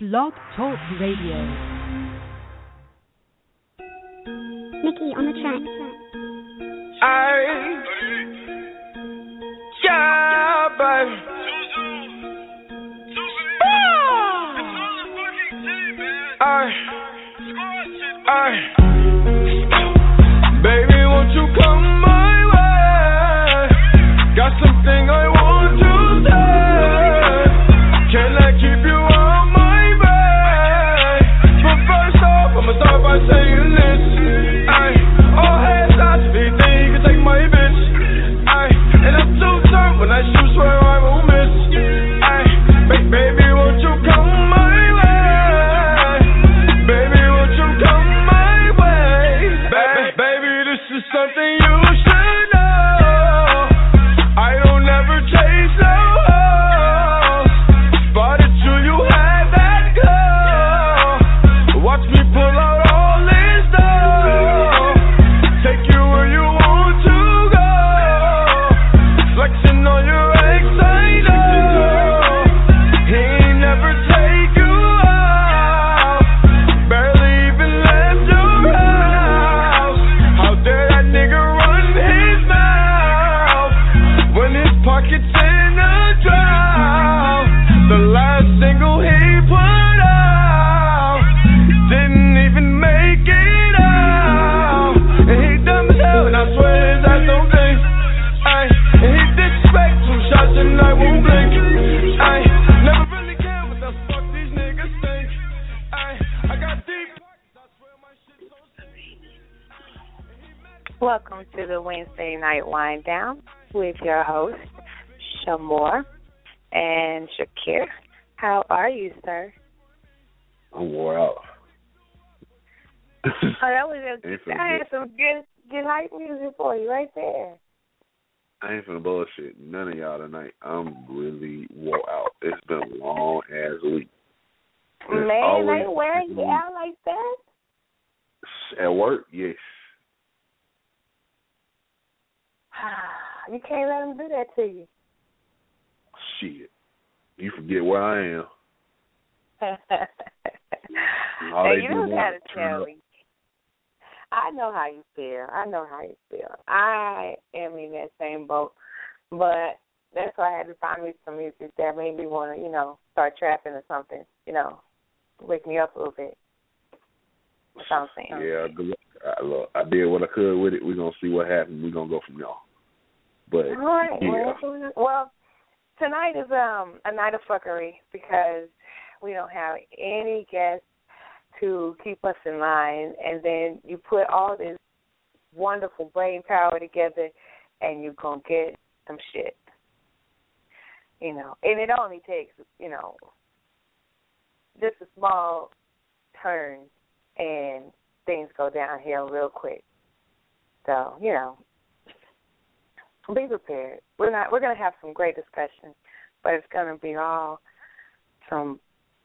Blog Talk Radio. Nikki on the track. I, yeah, baby. I, I, your host, Sh' Moore and Shakir. How are you, sir? I'm wore out. Oh, that was a, Ain't I had some good good hype music for you right there. I ain't finna bullshit none of y'all tonight. I'm really wore out. It's been a long ass week. Man, always they wearing you out like that? At work, yes. You can't let them do that to you. Shit. You forget where I am. You do don't gotta tell me. I know how you feel. I know how you feel. I am in that same boat, but that's why I had to find me some music that made me want to, you know, start trapping or something. You know, wake me up a little bit. That's what I'm saying. Yeah, good luck. I, look, I did what I could with it. We're gonna see what happens. We're gonna go from there. But All right. yeah. Well, well, tonight is um a night of fuckery because we don't have any guests to keep us in line, and then you put all this wonderful brain power together, and you're gonna get some shit. You know, and it only takes you know just a small turn, and things go downhill real quick. So you know, be prepared. We're not. We're going to have some great discussion, but it's going to be all some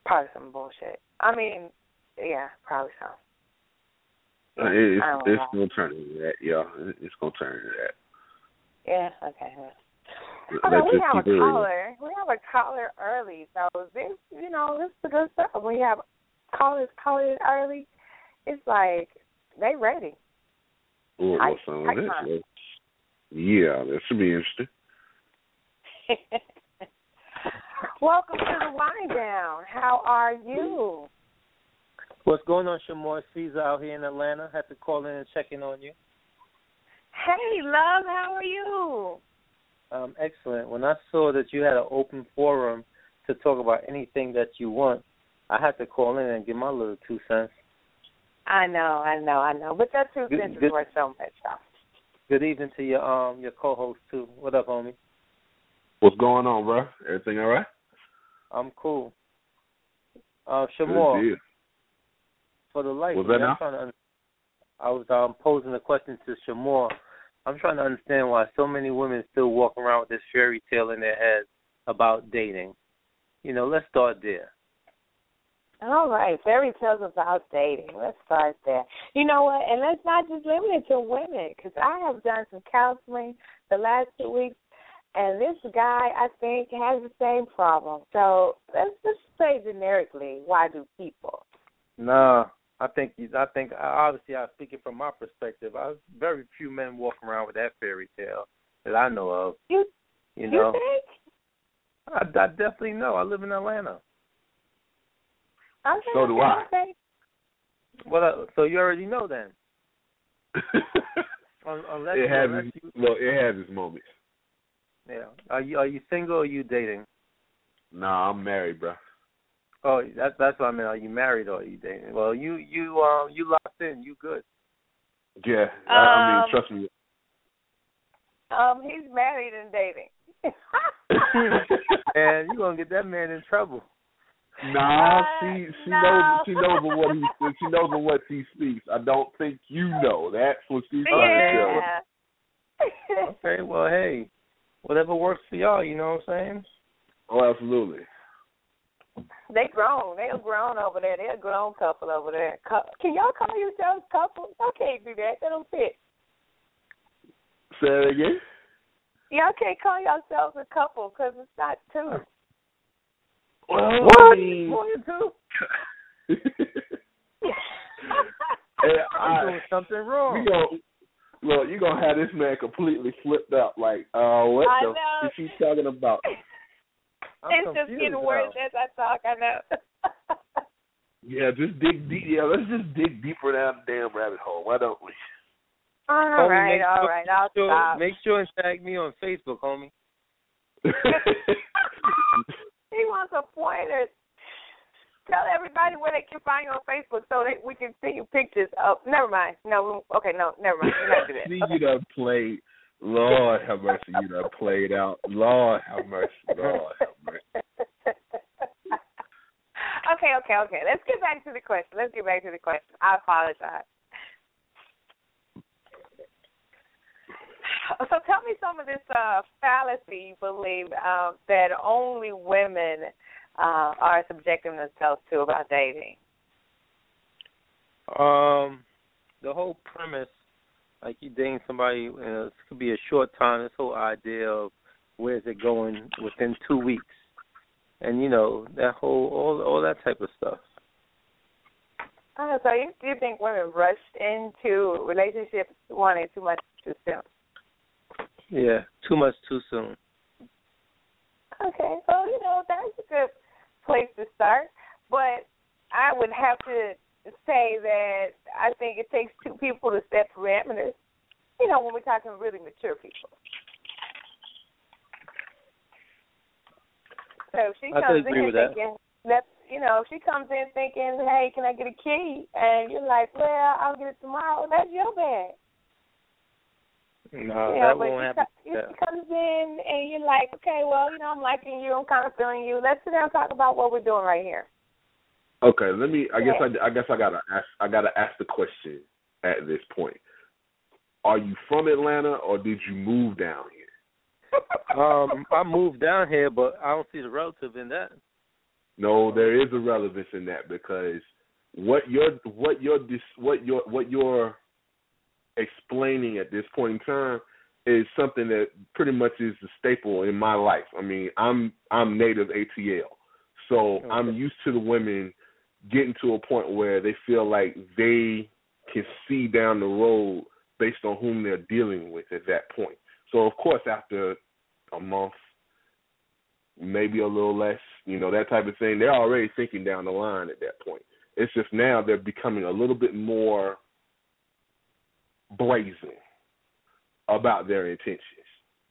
probably some bullshit. I mean, yeah, probably so. Uh, It's it's know. gonna turn into that, y'all. It's gonna turn into that. Yeah. Okay. Okay, we have a caller. We have a caller early, so this, you know, this is the good stuff. When you have callers calling early, it's like they ready. What, I- what song I is can't. that? Yeah, that should be interesting. Welcome to the Wine Down. How are you? What's going on, Sh' Moore Caesar out here in Atlanta? Had to call in and check in on you. Hey, love. How are you? Um, excellent. When I saw that you had an open forum to talk about anything that you want, I had to call in and give my little two cents. I know, I know, I know. But that two cents is worth so much, though. Good evening to your um your co-host too. What up, homie? What's going on, bro? Everything all right? I'm cool. Uh, Sh' Moore, for the life Was that now? un- I was um posing a question to Sh' Moore. I'm trying to understand why so many women still walk around with this fairy tale in their heads about dating. You know, let's start there. All right, fairy tales about dating. Let's start there. You know what? And let's not just limit it to women, because I have done some counseling the last two weeks, and this guy I think has the same problem. So let's just say generically, why do people? Nah, I think you- I think obviously I'm speaking from my perspective. I very few men walk around with that fairy tale that I know of. You You know, think? I, I definitely know. I live in Atlanta. Okay, So do okay, I. Okay. Well, uh, so you already know then. Unless, it has unless its, you, look, it has its moments. yeah. Are you are you single or are you dating? Nah, I'm married, bro. Oh, that's that's what I mean. Are you married or are you dating? Well, you you um you locked in. You good. Yeah, I, I mean, Um, trust me. Um, he's married and dating. and you're gonna get that man in trouble. Nah, Uh, she she no. knows she knows of what he she knows of what he speaks. I don't think you know. That's what she's trying to tell. yeah. Okay, well, hey, whatever works for y'all. You know what I'm saying? Oh, absolutely. they grown. They're grown over there. They're a grown couple over there. Can y'all call yourselves couple? Y'all can't do that. That don't fit. Say it again. Y'all can't call yourselves a couple because it's not two. Well, What? I mean, More than two? Hey, I'm doing something wrong. gonna look. you're gonna have this man completely flipped out. Like, uh, what I the know. f- is she talking about? I'm it's just confused getting now. worse as I talk. I know. Yeah, just dig deep. Yeah, let's just dig deeper down the damn rabbit hole. Why don't we? all Homie, right, all sure- right. I'll Sure, stop. make sure and tag me on Facebook, homie. He wants a pointer. Tell everybody where they can find you on Facebook so that we can see your pictures. Oh, never mind. No, okay, no, never mind. We're not do that. See, Okay. you done played. Lord have mercy, you done played out. Lord have mercy. Lord have mercy. okay, okay, okay. Let's get back to the question. Let's get back to the question. I apologize. So tell me some of this uh, fallacy you believe um, that only women uh, are subjecting themselves to about dating. Um, the whole premise, like you dating somebody, you know, this could be a short time. This whole idea of where's it going within two weeks, and you know that whole all all that type of stuff. Oh, so you do you think women rush into relationships wanting too much too soon? Yeah, too much too soon. Okay, well, you know, that's a good place to start. But I would have to say that I think it takes two people to set parameters. You know, when we're talking really mature people. So if she comes in with that. thinking that you know, if she comes in thinking, Hey, can I get a key? And you're like, Well, I'll get it tomorrow, that's your bad. No, you that but won't she, happen. co- she comes in and you're like, okay, well, you know, I'm liking you, I'm kind of feeling you. Let's sit down and talk about what we're doing right here. Okay, let me. I guess I, I guess I gotta ask. I gotta ask the question at this point. Are you from Atlanta or did you move down here? Um, I moved down here, but I don't see the relative in that. No, there is a relevance in that because what you're what you're dis, what you're what you're explaining at this point in time is something that pretty much is the staple in my life. I mean, I'm I'm native ATL, so Okay. I'm used to the women getting to a point where they feel like they can see down the road based on whom they're dealing with at that point. So of course, after a month, maybe a little less, you know, that type of thing, they're already thinking down the line at that point. It's just now they're becoming a little bit more blazing about their intentions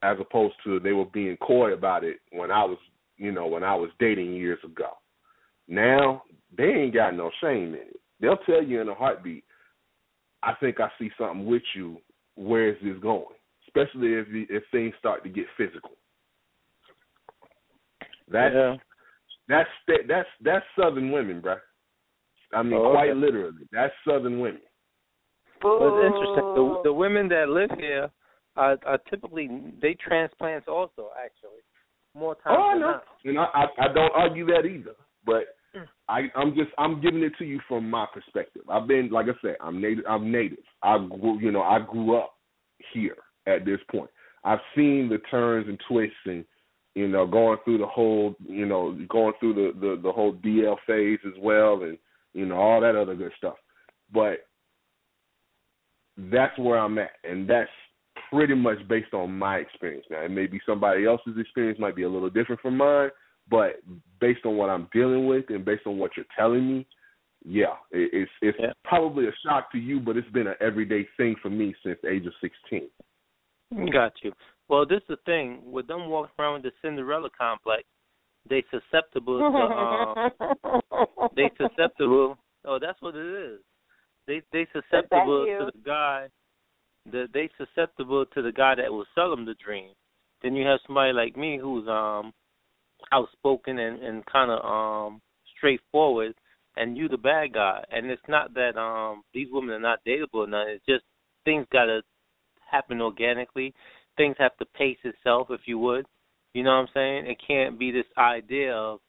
as opposed to they were being coy about it when I was, you know, when I was dating years ago. Now they ain't got no shame in it. They'll tell you in a heartbeat, I think I see something with you. Where is this going? Especially if if things start to get physical. That's yeah. that's that's that's Southern women, bruh. I mean, Oh, okay. quite literally, that's Southern women. But it's interesting. The, the women that live here are, are typically they transplants also actually more times Oh, I than know, not. and I, I I don't argue that either. But mm. I I'm just I'm giving it to you from my perspective. I've been like I said, I'm native. I'm native. I grew you know I grew up here at this point. I've seen the turns and twists and you know going through the whole you know going through the the, the whole DL phase as well and you know all that other good stuff. But that's where I'm at, and that's pretty much based on my experience. Now, it may be somebody else's experience, might be a little different from mine, but based on what I'm dealing with and based on what you're telling me, yeah, it, it's it's Yeah. probably a shock to you, but it's been an everyday thing for me since the age of 16. Got you. Well, this is the thing with them walking around with the Cinderella complex. They susceptible to um, they susceptible. Oh, that's what it is. They they susceptible to the guy. The they susceptible to the guy that will sell them the dream. Then you have somebody like me who's um outspoken and and kind of um straightforward, and you the bad guy. And it's not that um these women are not dateable or nothing. It's just things gotta happen organically. Things have to pace itself, if you would. You know what I'm saying? It can't be this idea of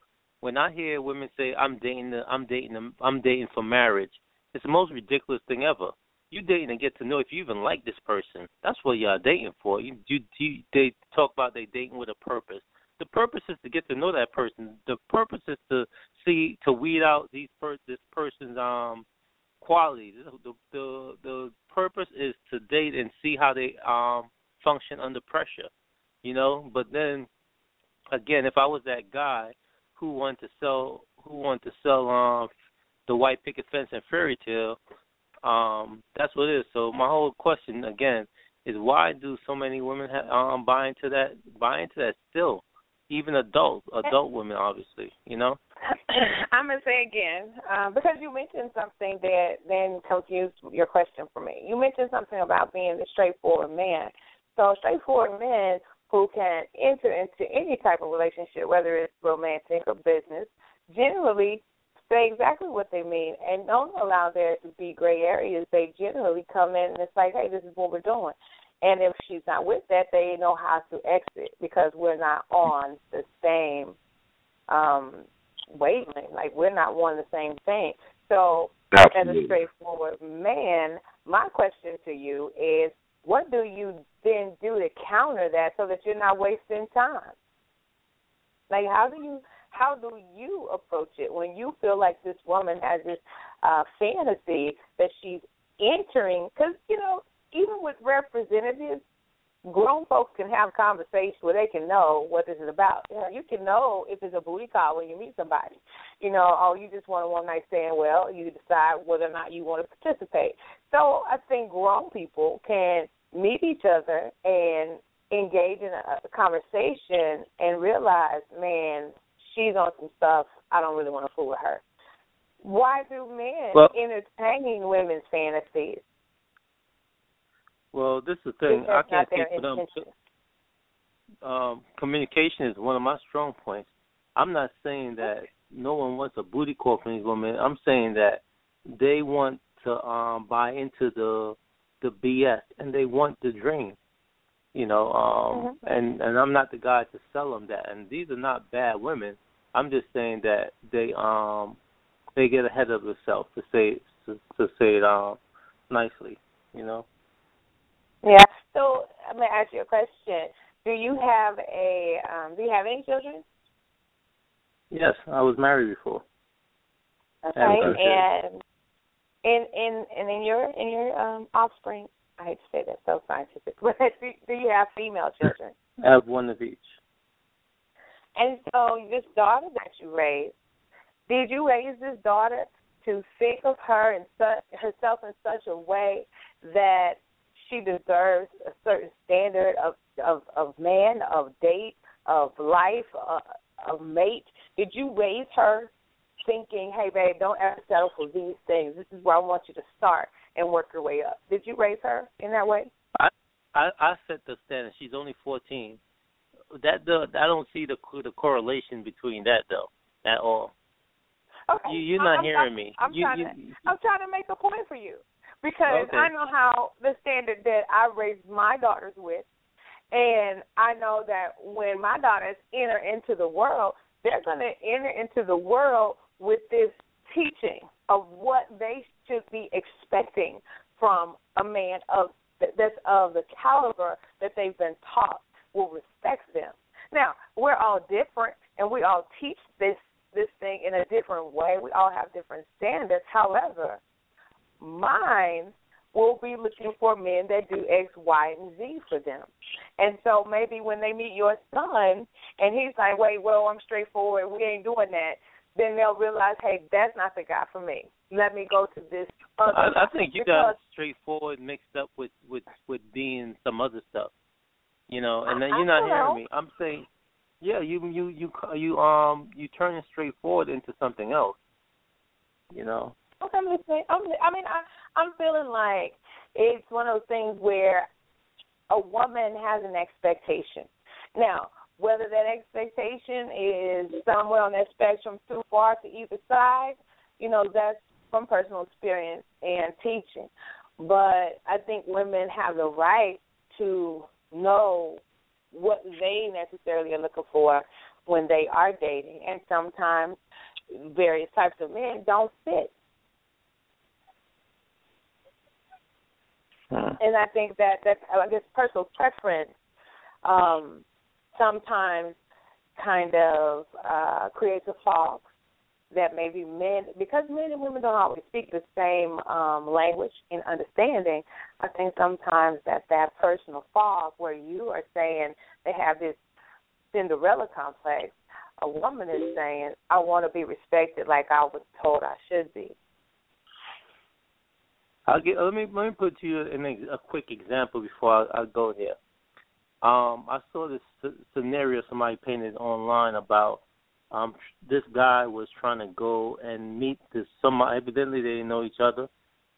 when I hear women say I'm dating the I'm dating them I'm dating for marriage. It's the most ridiculous thing ever. You dating to get to know if you even like this person. That's what y'all dating for. You you, you they talk about they dating with a purpose. The purpose is to get to know that person. The purpose is to see to weed out these per, this person's um qualities. The, the the purpose is to date and see how they um function under pressure. You know, but then again, if I was that guy who wanted to sell who wanted to sell um the white picket fence and fairy tale, um, that's what it is. So my whole question again is why do so many women ha- um buy into that buy into that still? Even adult adult women obviously, you know? I'm gonna say again um, because you mentioned something that then confused your question for me. You mentioned something about being a straightforward man. So straightforward men who can enter into any type of relationship, whether it's romantic or business, generally say exactly what they mean and don't allow there to be gray areas. They generally come in and it's like, hey, this is what we're doing. And if she's not with that, they know how to exit because we're not on the same um wavelength. Like we're not one the same thing. So as a straightforward man, my question to you is what do you then do to counter that so that you're not wasting time? Like how do you how do you approach it when you feel like this woman has this uh fantasy that she's entering cuz you know even with representatives grown folks can have conversations where they can know what this is about. You know, you can know if it's a booty call when you meet somebody. You know, oh, you just want a one night stand. Well, you decide whether or not you want to participate. So I think grown people can meet each other and engage in a conversation and realize, man, she's on some stuff. I don't really want to fool with her. Why do men Well- entertain women's fantasies? Well, this is the thing. if I can't speak for them. um, communication is one of my strong points. I'm not saying that no one wants a booty call from these women. I'm saying that they want to um, buy into the the BS and they want the dream. You know, um, Mhm. and and I'm not the guy to sell them that. And these are not bad women. I'm just saying that they um they get ahead of themselves to say to, to say it um nicely. You know. Yeah. So I'm gonna ask you a question. Do you have a um do you have any children? Yes, I was married before. Okay. Okay. And in in and in your in your um offspring I hate to say that so scientific, but do, do you have female children? I have one of each. And so this daughter that you raised, did you raise this daughter to think of her and such herself in such a way that she deserves a certain standard of of of man, of date, of life, uh, of mate? Did you raise her thinking, "Hey, babe, don't ever settle for these things. This is where I want you to start and work your way up." Did you raise her in that way? I I I set the standard. She's only 14. That the I don't see the the correlation between that though at all. Okay. You you're not I'm, hearing I'm, me. I'm you, trying you, to I'm trying to make a point for you because Okay. I know how the standard that I raised my daughters with, and I know that when my daughters enter into the world, they're going to enter into the world with this teaching of what they should be expecting from a man of that's of the caliber that they've been taught will respect them. Now, we're all different and we all teach this this thing in a different way. We all have different standards. However, mine will be looking for men that do X, Y, and Z for them. And so maybe when they meet your son and he's like, Wait, well, I'm straightforward, we ain't doing that then they'll realize, hey, that's not the guy for me. Let me go to this other. I, I think you because, got straightforward mixed up with with with being some other stuff, you know. And then you're not hearing me. I'm saying, yeah, you you you you um you turning straightforward into something else, you know. Okay, I'm listening. I'm, I mean, I I'm feeling like it's one of those things where a woman has an expectation. Now, whether that expectation is somewhere on that spectrum too far to either side, you know, that's from personal experience and teaching. But I think women have the right to know what they necessarily are looking for when they are dating. And sometimes various types of men don't fit. Hmm. And I think that that I guess personal preference um sometimes kind of uh, creates a fog that maybe men, because men and women don't always speak the same um, language and understanding, I think sometimes that that personal fog where you are saying they have this Cinderella complex, a woman is saying, I want to be respected like I was told I should be. I'll get, let me let me put to you an, a quick example before I, I go here. Um, I saw this scenario somebody painted online about um this guy was trying to go and meet this somebody evidently they didn't know each other.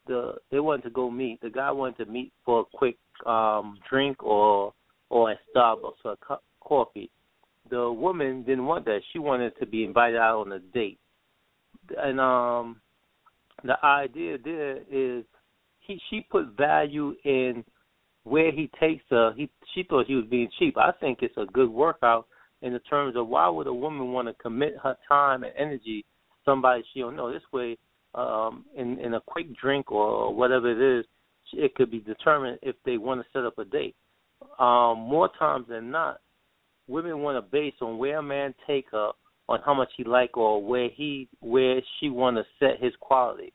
The they wanted to go meet. The guy wanted to meet for a quick um drink or or a Starbucks or a cu- coffee. The woman didn't want that. She wanted to be invited out on a date. And um the idea there is he she put value in where he takes her, he she thought he was being cheap. I think it's a good workout in the terms of why would a woman want to commit her time and energy to somebody she don't know. This way, um, in in a quick drink or whatever it is, it could be determined if they want to set up a date. Um, more times than not, women want to base on where a man take her on how much he like or where he where she want to set his quality.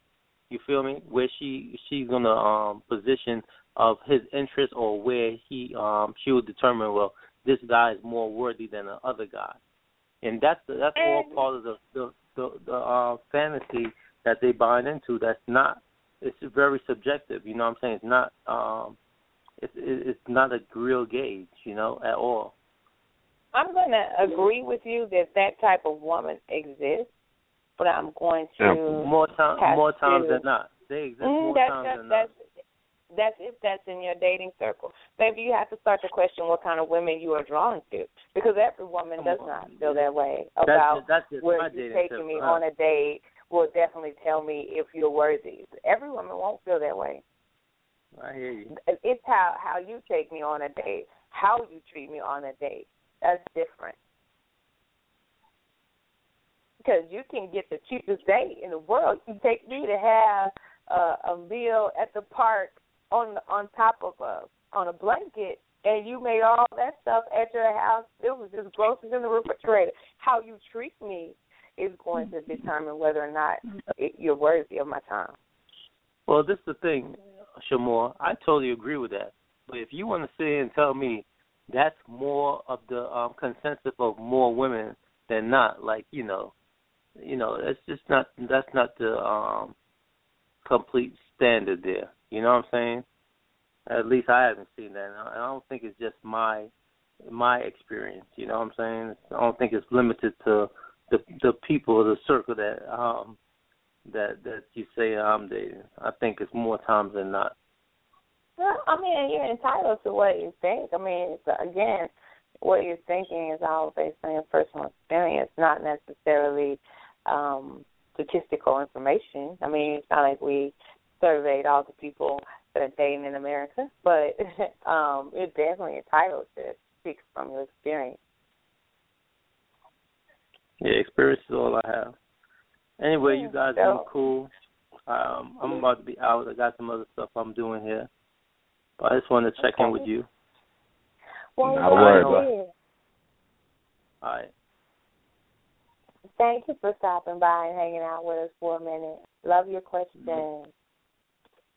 You feel me? Where she she's gonna um position of his interest or where he um she would determine well this guy is more worthy than the other guy, and that's the, that's all part of the the the, the uh, fantasy that they buy into. That's not it's very subjective. You know what I'm saying? It's not um it's it's not a real gauge. You know at all. I'm going to agree with you that that type of woman exists, but I'm going to more time more times to, than not. They exist mm, more that's, times that's, than that's, not. That's if that's in your dating circle. Maybe you have to start to question what kind of women you are drawn to, because every woman does not feel that way about that's, that's just where you're taking me huh? on a date. Will definitely tell me if you're worthy. Every woman won't feel that way. I hear you. It's how how you take me on a date, how you treat me on a date. That's different. Because you can get the cheapest date in the world. You take me to have uh, a meal at the park on on top of a on a blanket, and you made all that stuff at your house. It was just groceries in the refrigerator. How you treat me is going to determine whether or not it, you're worthy of my time. Well, this is the thing, Sh' Moore. I totally agree with that. But if you want to sit and tell me that's more of the um, consensus of more women than not, like you know, you know, that's just not that's not the um, complete standard there. You know what I'm saying? At least I haven't seen that. I don't think it's just my my experience. You know what I'm saying? I don't think it's limited to the the people, the circle that um that that you say I'm dating. I think it's more times than not. Well, I mean, you're entitled to what you think. I mean, it's, again, what you're thinking is all based on your personal experience, not necessarily um statistical information. I mean, it's not like we surveyed all the people that are dating in America, but um, you're definitely entitled to speak from your experience. Yeah, experience is all I have. Anyway, you guys so- been cool. Um, I'm about to be out. I got some other stuff I'm doing here. But I just wanted to check Okay. in with you. Well, Not a we're word, all bud. All right. Thank you for stopping by and hanging out with us for a minute. Love your questions.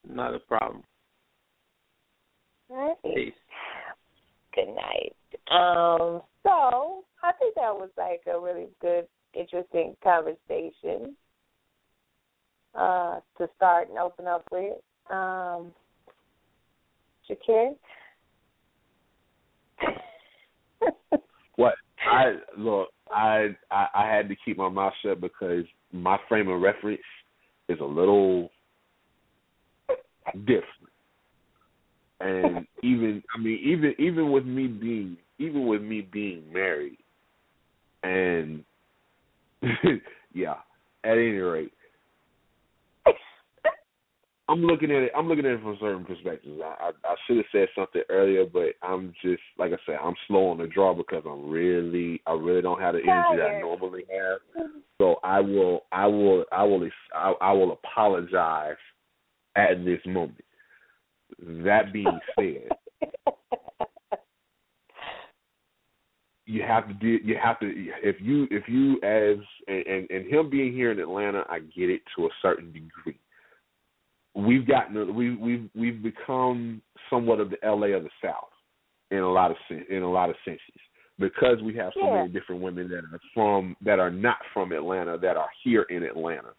Not a problem. All right. Peace. Good night. Um, so I think that was like a really good, interesting conversation uh, to start and open up with. Um, Shakir? What I look, I, I I had to keep my mouth shut because my frame of reference is a little different. And even I mean even even with me being even with me being married and yeah, at any rate, I'm looking at it. I'm looking at it from certain perspectives. I, I, I should have said something earlier, but I'm just like I said, I'm slow on the draw because I'm really, I really don't have the energy that I normally have. So I will, I will, I will, I, I will apologize at this moment. That being said, you have to do, you have to, if you, if you as, and, and, and him being here in Atlanta, I get it to a certain degree we've gotten we we've we've become somewhat of the LA of the South in a lot of sen- in a lot of senses because we have so Yeah. many different women that are from that are not from Atlanta that are here in Atlanta.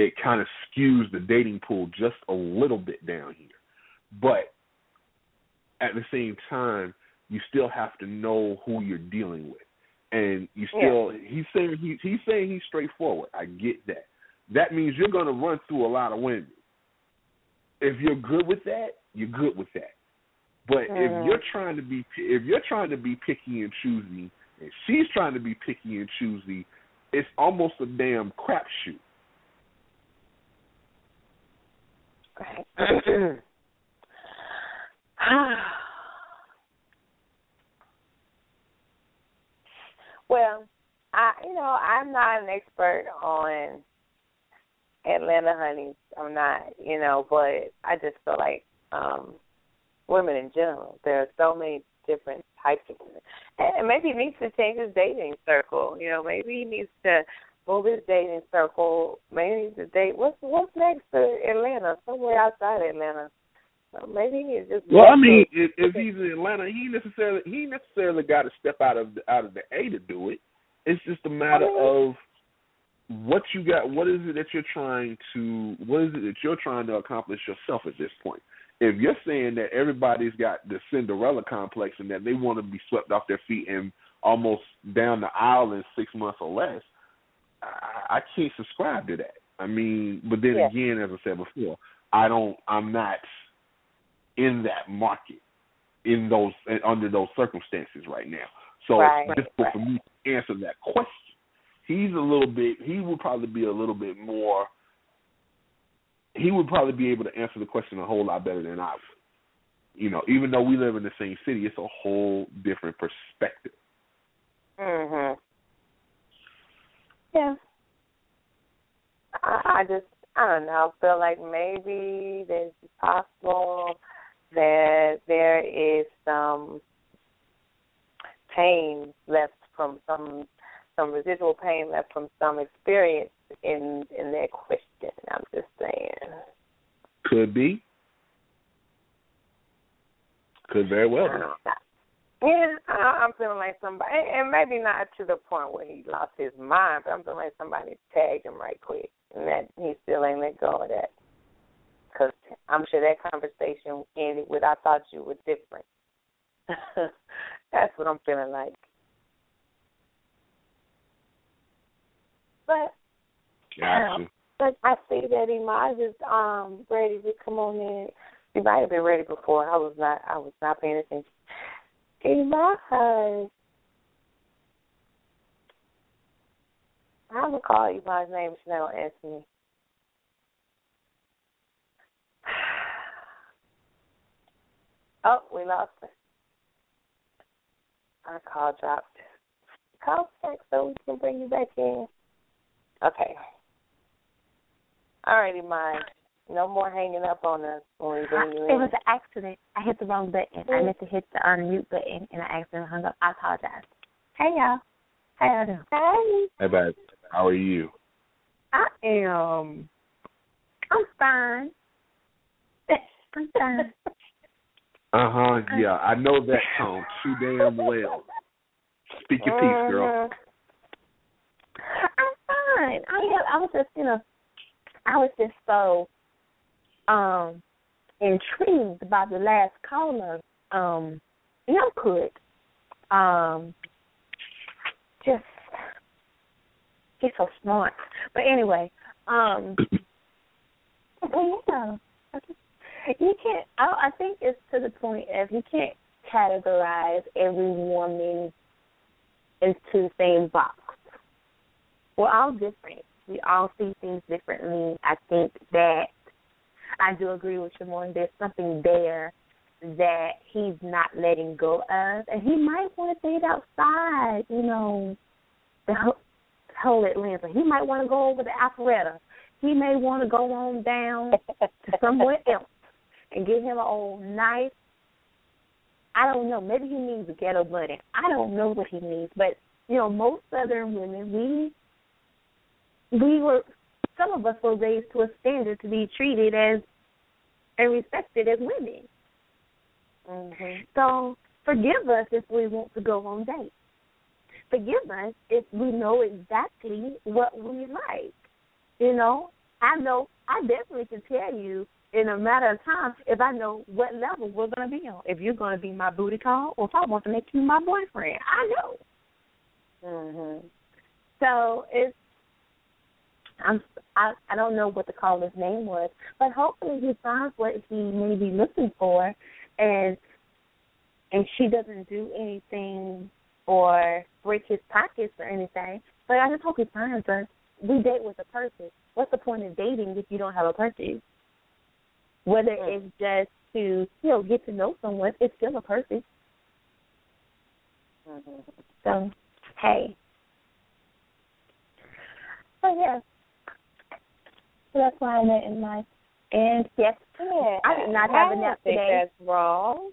It kind of skews the dating pool just a little bit down here, but at the same time, you still have to know who you're dealing with, and you still he's saying he, he's saying he's straightforward. I get that. That means you're going to run through a lot of women if you're good with that, you're good with that. But if you're trying to be if you're trying to be picky and choosy, and she's trying to be picky and choosy, it's almost a damn crapshoot. Right. well, I you know I'm not an expert on Atlanta honeys. I'm not, you know, but I just feel like um women in general. There are so many different types of women, and maybe he needs to change his dating circle. You know, maybe he needs to move his dating circle. Maybe he needs to date. What's what's next to Atlanta? Somewhere outside Atlanta. So maybe he needs to just. Well, I mean, if, if he's in Atlanta, he necessarily he necessarily got to step out of the, out of the A to do it. It's just a matter of what you got. What is it that you're trying to? What is it that you're trying to accomplish yourself at this point? If you're saying that everybody's got the Cinderella complex and that they want to be swept off their feet and almost down the aisle in six months or less, I, I can't subscribe to that. I mean, but then Yeah. again, as I said before, I don't. I'm not in that market in those under those circumstances right now. So Right, it's difficult right. for me to answer that question. He's a little bit. He would probably be a little bit more. He would probably be able to answer the question a whole lot better than I would. You know, even though we live in the same city, it's a whole different perspective. Mhm. Yeah. I, I just I don't know. I feel like maybe there's possible that there is some pain left from some some residual pain left from some experience in in that question. I'm just saying. Could be. Could very well I be. I, I'm feeling like somebody, and maybe not to the point where he lost his mind, but I'm feeling like somebody tagged him right quick, and that he still ain't let go of that. Because I'm sure that conversation ended with, "I thought you were different." That's what I'm feeling like. But Gotcha. but I see that Imaj is um ready to come on in. He might have been ready before. I was not. I was not paying attention. Imaj. I'm gonna call Imaj's name. She's not gonna answer me. Oh, we lost her. Our call dropped. Call back so we can bring you back in. Okay. Alrighty, Mike. No more hanging up on us when we bring you It was an accident. I hit the wrong button. I meant to hit the unmute button, and I accidentally hung up. I apologize. Hey y'all. How y'all doing? Hey, Hey, babe. How are you? I am. I'm fine. I'm fine. Uh huh. Yeah, I know that tone too damn well. Speak your piece, girl. Mhm. I'm fine. I am, I was just, you know, I was just so um intrigued by the last caller, um, Younghood. Um, just he's so smart. But anyway, um, well, yeah, you can't. I, I think it's to the point of you can't categorize every woman into the same box. We're all different. We all see things differently. I think that I do agree with Shimon. There's something there that he's not letting go of, and he might want to date outside. You know, the whole, whole Atlanta. He might want to go over to Alpharetta. He may want to go on down to somewhere else and get him an old nice. I don't know. Maybe he needs a ghetto buddy. I don't know what he needs, but you know, most Southern women, we we were some of us were raised to a standard to be treated as and respected as women. Mhm. So forgive us if we want to go on dates. Forgive us if we know exactly what we like. You know, I know I definitely can tell you in a matter of time if I know what level we're going to be on. If you're going to be my booty call, or if I want to make you my boyfriend, I know. Mhm. So it's I'm I I don't know what the caller's name was, but hopefully he finds what he may be looking for, and and she doesn't do anything or break his pockets or anything. But I just hope he finds us. We date with a purpose. What's the point of dating if you don't have a purpose? Whether it's just to you know get to know someone, it's still a purpose. Mhm. So hey. So yeah. So that's why I met in life. And yes, Yeah. I did not have a I nap think today. that's wrong.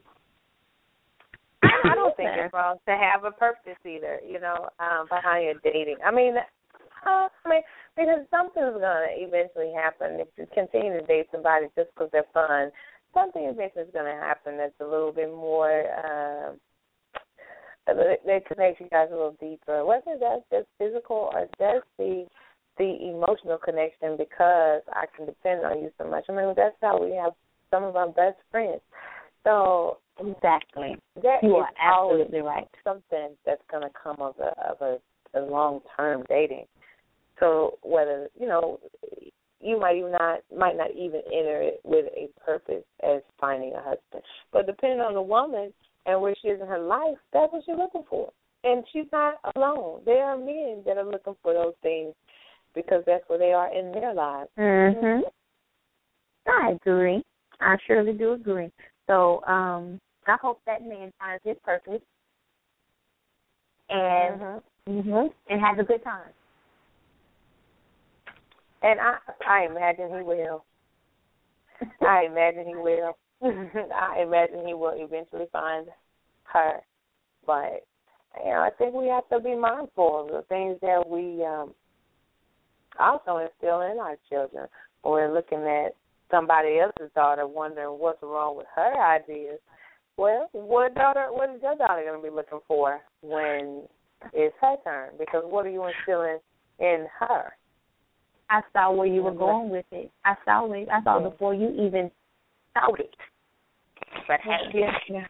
I I don't think it's wrong to have a purpose either, you know, um, behind your dating. I mean, uh, I mean, because something's gonna eventually happen if you continue to date somebody just because they're fun. Something eventually is gonna happen that's a little bit more. That that connects you guys a little deeper. Whether that's just physical or just the the emotional connection, because I can depend on you so much. I mean, that's how we have some of our best friends. So Exactly. that You is are absolutely right. something that's going to come of a of a, a long term dating. So whether you know you might even not might not even enter it with a purpose as finding a husband, but depending on the woman and where she is in her life, that's what you're looking for. And she's not alone. There are men that are looking for those things because that's where they are in their lives. Mhm. I agree. I surely do agree. So, um, I hope that man finds his purpose and Mhm. mhm, and has a good time. And I I imagine he will. I imagine he will. I imagine he will eventually find her. But you know, I think we have to be mindful of the things that we um also instill in our children. We're looking at somebody else's daughter wondering what's wrong with her ideas. Well, what daughter what is your daughter gonna be looking for when it's her turn? Because what are you instilling in her? I saw where you were mm-hmm. going with it. I saw it. I saw before you even thought it. But hey, yeah.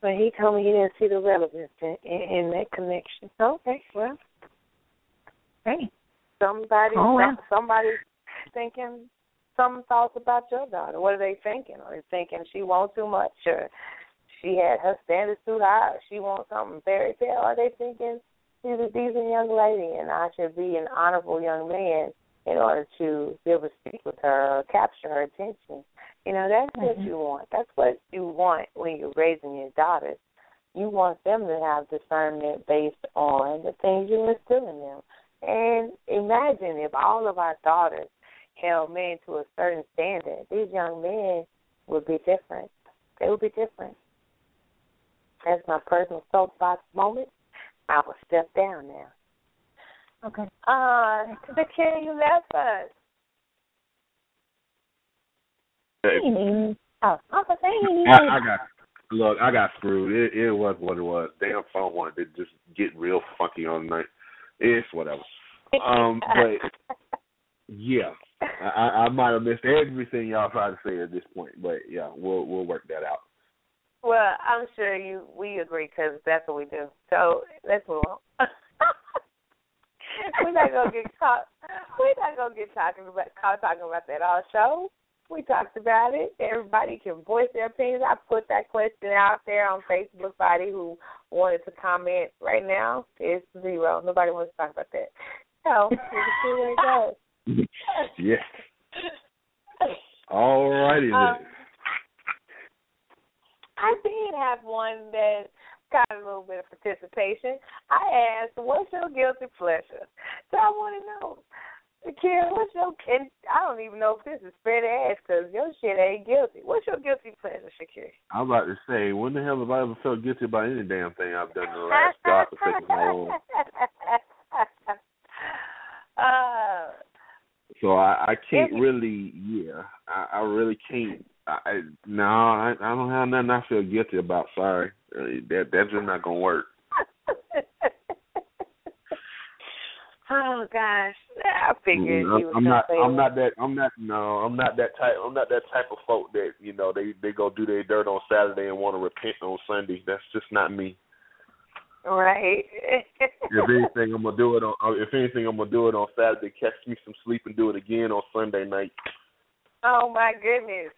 But he told me he didn't see the relevance in, in, in that connection. Okay, well, hey, somebody, Oh, somebody's thinking some thoughts about your daughter. What are they thinking? Are they thinking she wants too much, or she had her standards too high, or she wants something fairy tale? Are they thinking she's a decent young lady and I should be an honorable young man in order to be able to speak with her or capture her attention? You know, that's what Mhm. you want. That's what you want when you're raising your daughters. You want them to have discernment based on the things you instill in them. And imagine if all of our daughters held men to a certain standard. These young men would be different. They would be different. That's my personal soapbox moment. I will step down now. Okay. Uh, to the kid you left us. Oh, I was. I, I got look, I got screwed. It, it was what it was. Damn phone wanted to just get real funky on night. It's whatever. Um, but yeah, I, I might have missed everything y'all tried to say at this point, but yeah, we'll we'll work that out. Well, I'm sure you we agree because that's what we do. So let's move on. we're not gonna get caught. We're not gonna get talking about caught talking about that all show. We talked about it. Everybody can voice their opinions. I put that question out there on Facebook. Body who wanted to comment right now is zero. Nobody wants to talk about that. So we can see where it goes. yeah. All righty Um. I did have one that got a little bit of participation. I asked, "What's your guilty pleasure?" So I want to know, Karen, what's your? And I don't even know if this is fair to ask because your shit ain't guilty. What's your guilty pleasure, Shakir? I'm about to say, when the hell have I ever felt guilty about any damn thing I've done in the last God forsaken long? uh, So I, I can't If- really, yeah, I, I really can't. I, I no, I, I don't have nothing I feel guilty about. Sorry, Uh, that that's just not gonna work. oh gosh, I figured Mm, you was I'm not. say I'm that. not that. I'm not. No, I'm not that type. I'm not that type of folk that you know they they go do their dirt on Saturday and want to repent on Sunday. That's just not me. Right. If anything, I'm gonna do it on. uh, If anything, I'm gonna do it on Saturday. Catch me some sleep and do it again on Sunday night. oh my goodness.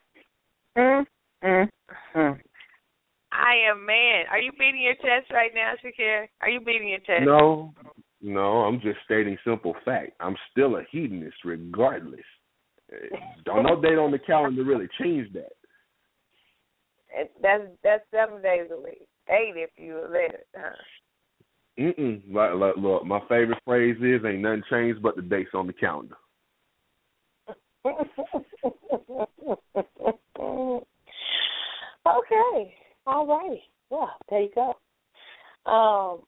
Mm, mm, mm. I am man. Are you beating your chest right now, Shakir? Are you beating your chest? No, no, I'm just stating simple fact. I'm still a hedonist regardless. Uh, Don't no date on the calendar really change that. It, that's that's seven days a week. Eight if you let it. Huh? Mm-mm. Like, like, look, my favorite phrase is "Ain't nothing changed but the dates on the calendar." okay. All righty. Well, there you go. Um,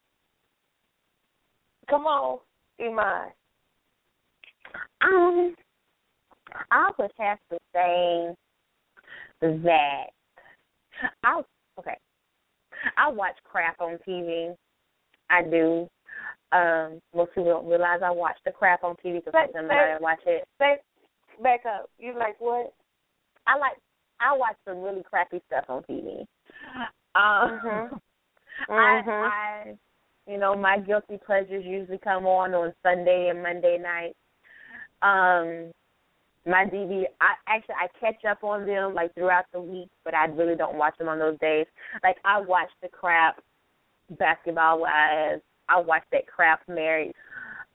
come on, Iman. Um, I would have to say that I okay. I watch crap on TV. I do. Um, most people don't realize I watch the crap on TV because But- I'm not watch it. Back, back up. You like what? I like I watch some really crappy stuff on TV. Um, Mhm. I, Mhm. I, you know, my guilty pleasures usually come on on Sunday and Monday night. Um, my DVD, I actually I catch up on them like throughout the week, but I really don't watch them on those days. Like I watch the crap basketball wise. I watch that crap married.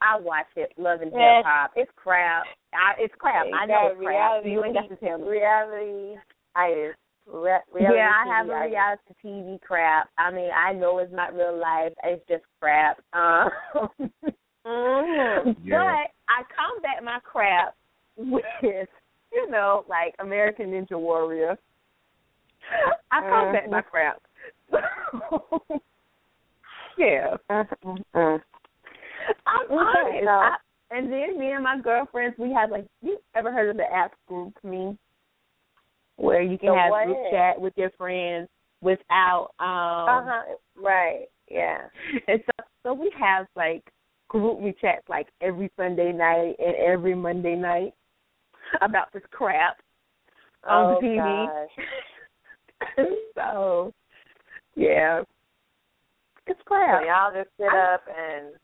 I watch it Love and Yes. Hip Hop. It's crap. I, it's crap. I know it's crap. reality. You ain't got to tell me. Reality. I re- reality. yeah, I TV have a itis. reality TV crap. I mean, I know it's not real life. It's just crap. Um. Yeah. But I combat my crap with, you know, like American Ninja Warrior. I combat my crap. yeah. Mhm. I'm Okay, honest. so- I, and then me and my girlfriends, we have like, you ever heard of the app GroupMe? Where you can The have what? group chat with your friends without um Uh huh. Right. Yeah. and so so we have like group we chats like every Sunday night and every Monday night about this crap on oh the TV. gosh. so yeah. It's crap So crap. y'all just sit I- up and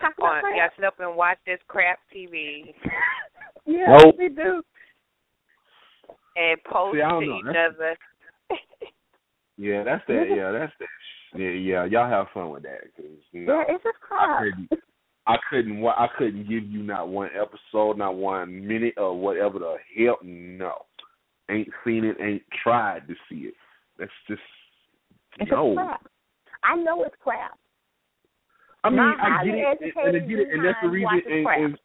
Talk about on, y'all sit up and watch this crap TV yeah, Nope. we do. And post See, I don't to know. each That's- other. Yeah, that's that. Yeah, that's that. Yeah, yeah. Y'all have fun with that, cause you know, Yeah, it's just I crap. couldn't. I couldn't. wa- I couldn't give you not one episode, not one minute, or whatever the hell. No, ain't seen it. Ain't tried to see it. That's just It's no. crap. I know it's crap. I mean, My I get highly it, and, and I get it, and that's the reason. And, and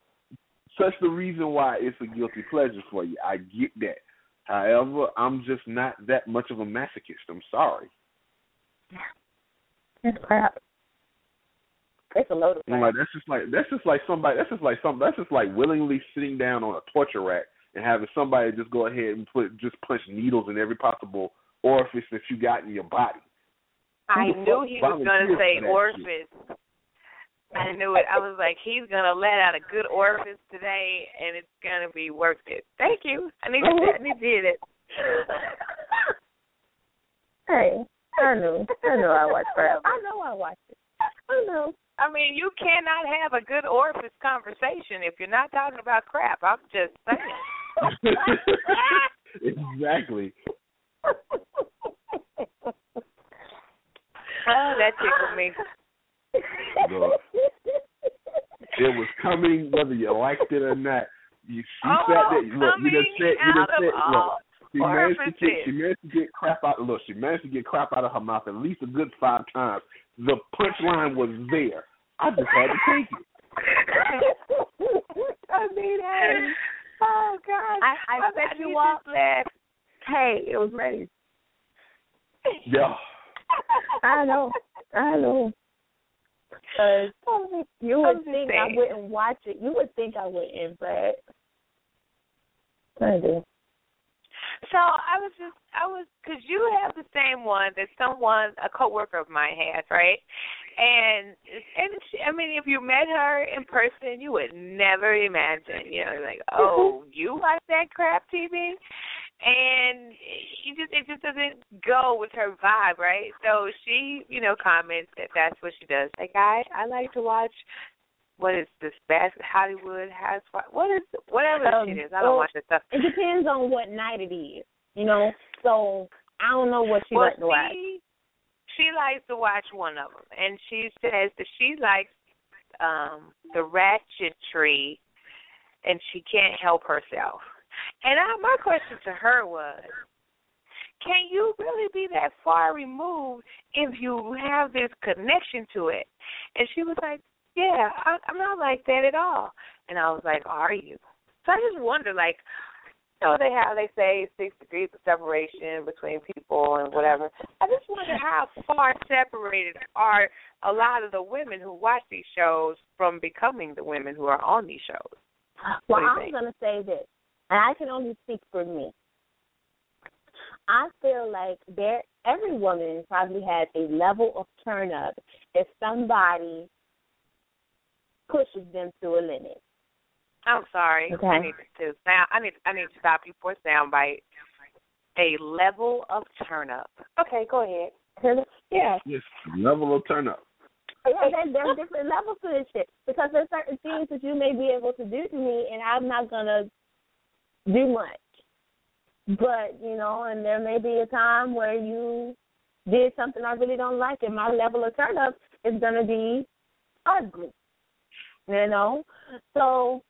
such the reason why it's a guilty pleasure for you. I get that. However, I'm just not that much of a masochist. I'm sorry. It's crap. It's a load of And crap. like that's just like that's just like somebody that's just like some that's just like willingly sitting down on a torture rack and having somebody just go ahead and put just punch needles in every possible orifice that you got in your body. I Who the knew he was going to say for that orifice. I knew it. I was like, he's going to let out a good orifice today, and it's going to be worth it. Thank you. I need to, I need to hear it. hey, I knew. I knew I watched crap. I know I watched it. I know. I mean, you cannot have a good orifice conversation if you're not talking about crap. I'm just saying. exactly. Oh, that tickled me. Look. It was coming whether you liked it or not. You, she Oh, sat there. Look, you just said, you just said, look. She managed to get she managed to get crap out. Look, she managed to get crap out of her mouth at least a good five times. The punchline was there. I just had to take it. I mean, hey, Oh God! I, I I set you just up. laughed. Hey, it was ready. Yeah. I know. I know. Cause you would I'm think. I wouldn't watch it. You would think I wouldn't, but I do. So I was just, I was, because you have the same one that someone, a coworker of mine has, right? And and she, I mean, if you met her in person, you would never imagine, you know, like, oh, you watch that crap TV, and you just, it just doesn't go with her vibe, right? So she, you know, comments that that's what she does. Like I, I like to watch. What is this? Best Hollywood Housewives? What is whatever Um, shit is? I don't well, watch that stuff. It depends on what night it is, you know. So I don't know what she well, likes to watch. she, she likes to watch one of them, and she says that she likes um the ratchet tree, and she can't help herself. And I, my question to her was, can you really be that far removed if you have this connection to it? And she was like, yeah, I, I'm not like that at all. And I was like, are you? So I just wonder, like, you know, they have they say six degrees of separation between people and whatever. I just wonder how far separated are a lot of the women who watch these shows from becoming the women who are on these shows. Well, What do you I'm going to say this, and I can only speak for me. I feel like there every woman probably has a level of turn up if somebody pushes them to a limit. I'm sorry. Okay. I need to sound. I need. I need to stop you for a soundbite. A level of turn up. Okay, go ahead. Yeah, Yes. Level of turn up. yeah there, there's different levels to this shit because there's certain things that you may be able to do to me, and I'm not gonna do much. But you know, and there may be a time where you did something I really don't like, and my level of turn up is gonna be ugly. You know, so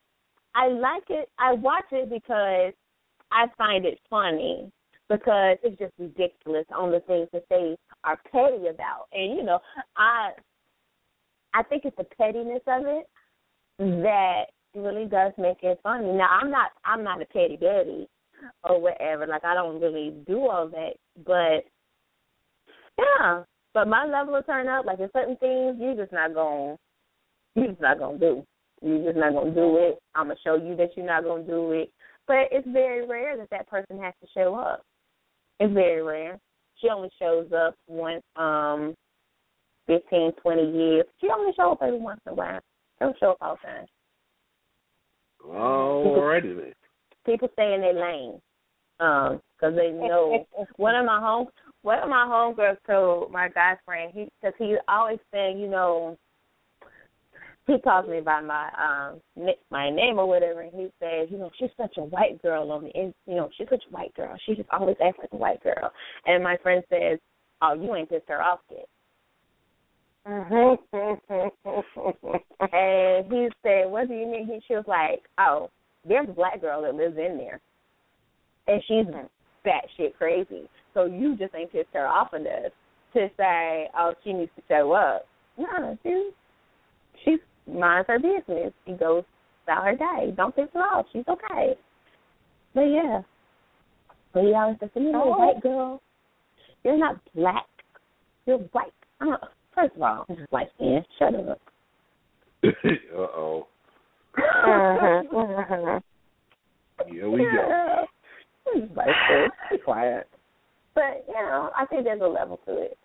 I like it. I watch it because I find it funny because it's just ridiculous on the things that they are petty about, and you know, I I think it's the pettiness of it that really does make it funny. Now I'm not I'm not a petty Betty or whatever. Like I don't really do all that, but yeah. But my level of turn up, like in certain things, you're just not going. You're just not gonna do. You're just not gonna do it. I'm gonna show you that you're not gonna do it. But it's very rare that that person has to show up. It's very rare. She only shows up once, um, fifteen, twenty years. She only show up every once in a while. Don't show up all the time. Alrighty then. people stay in their lane um because they know. One of my home one of my homegirls told my guy friend he because he always saying you know he calls me by my um ni- my name or whatever and he says you know she's such a white girl on the in you know she's such a white girl. She just always acts like a white girl. And my friend says oh you ain't pissed her off yet and he said, "What do you mean?" He, she was like, "Oh, there's a black girl that lives in there, and she's batshit crazy. So you just ain't pissed her off enough to say, oh, she needs to show up. No, she she minds her business. She goes about her day. Don't piss her off. She's okay. But yeah. But he always says, you know, Oh. white girl, you're not black. You're white. Uh, first of all, I'm just light skinned. Shut up. uh oh. Mhm, Here we go. Just light skinned. Be quiet. But, you know, I think there's a level to it.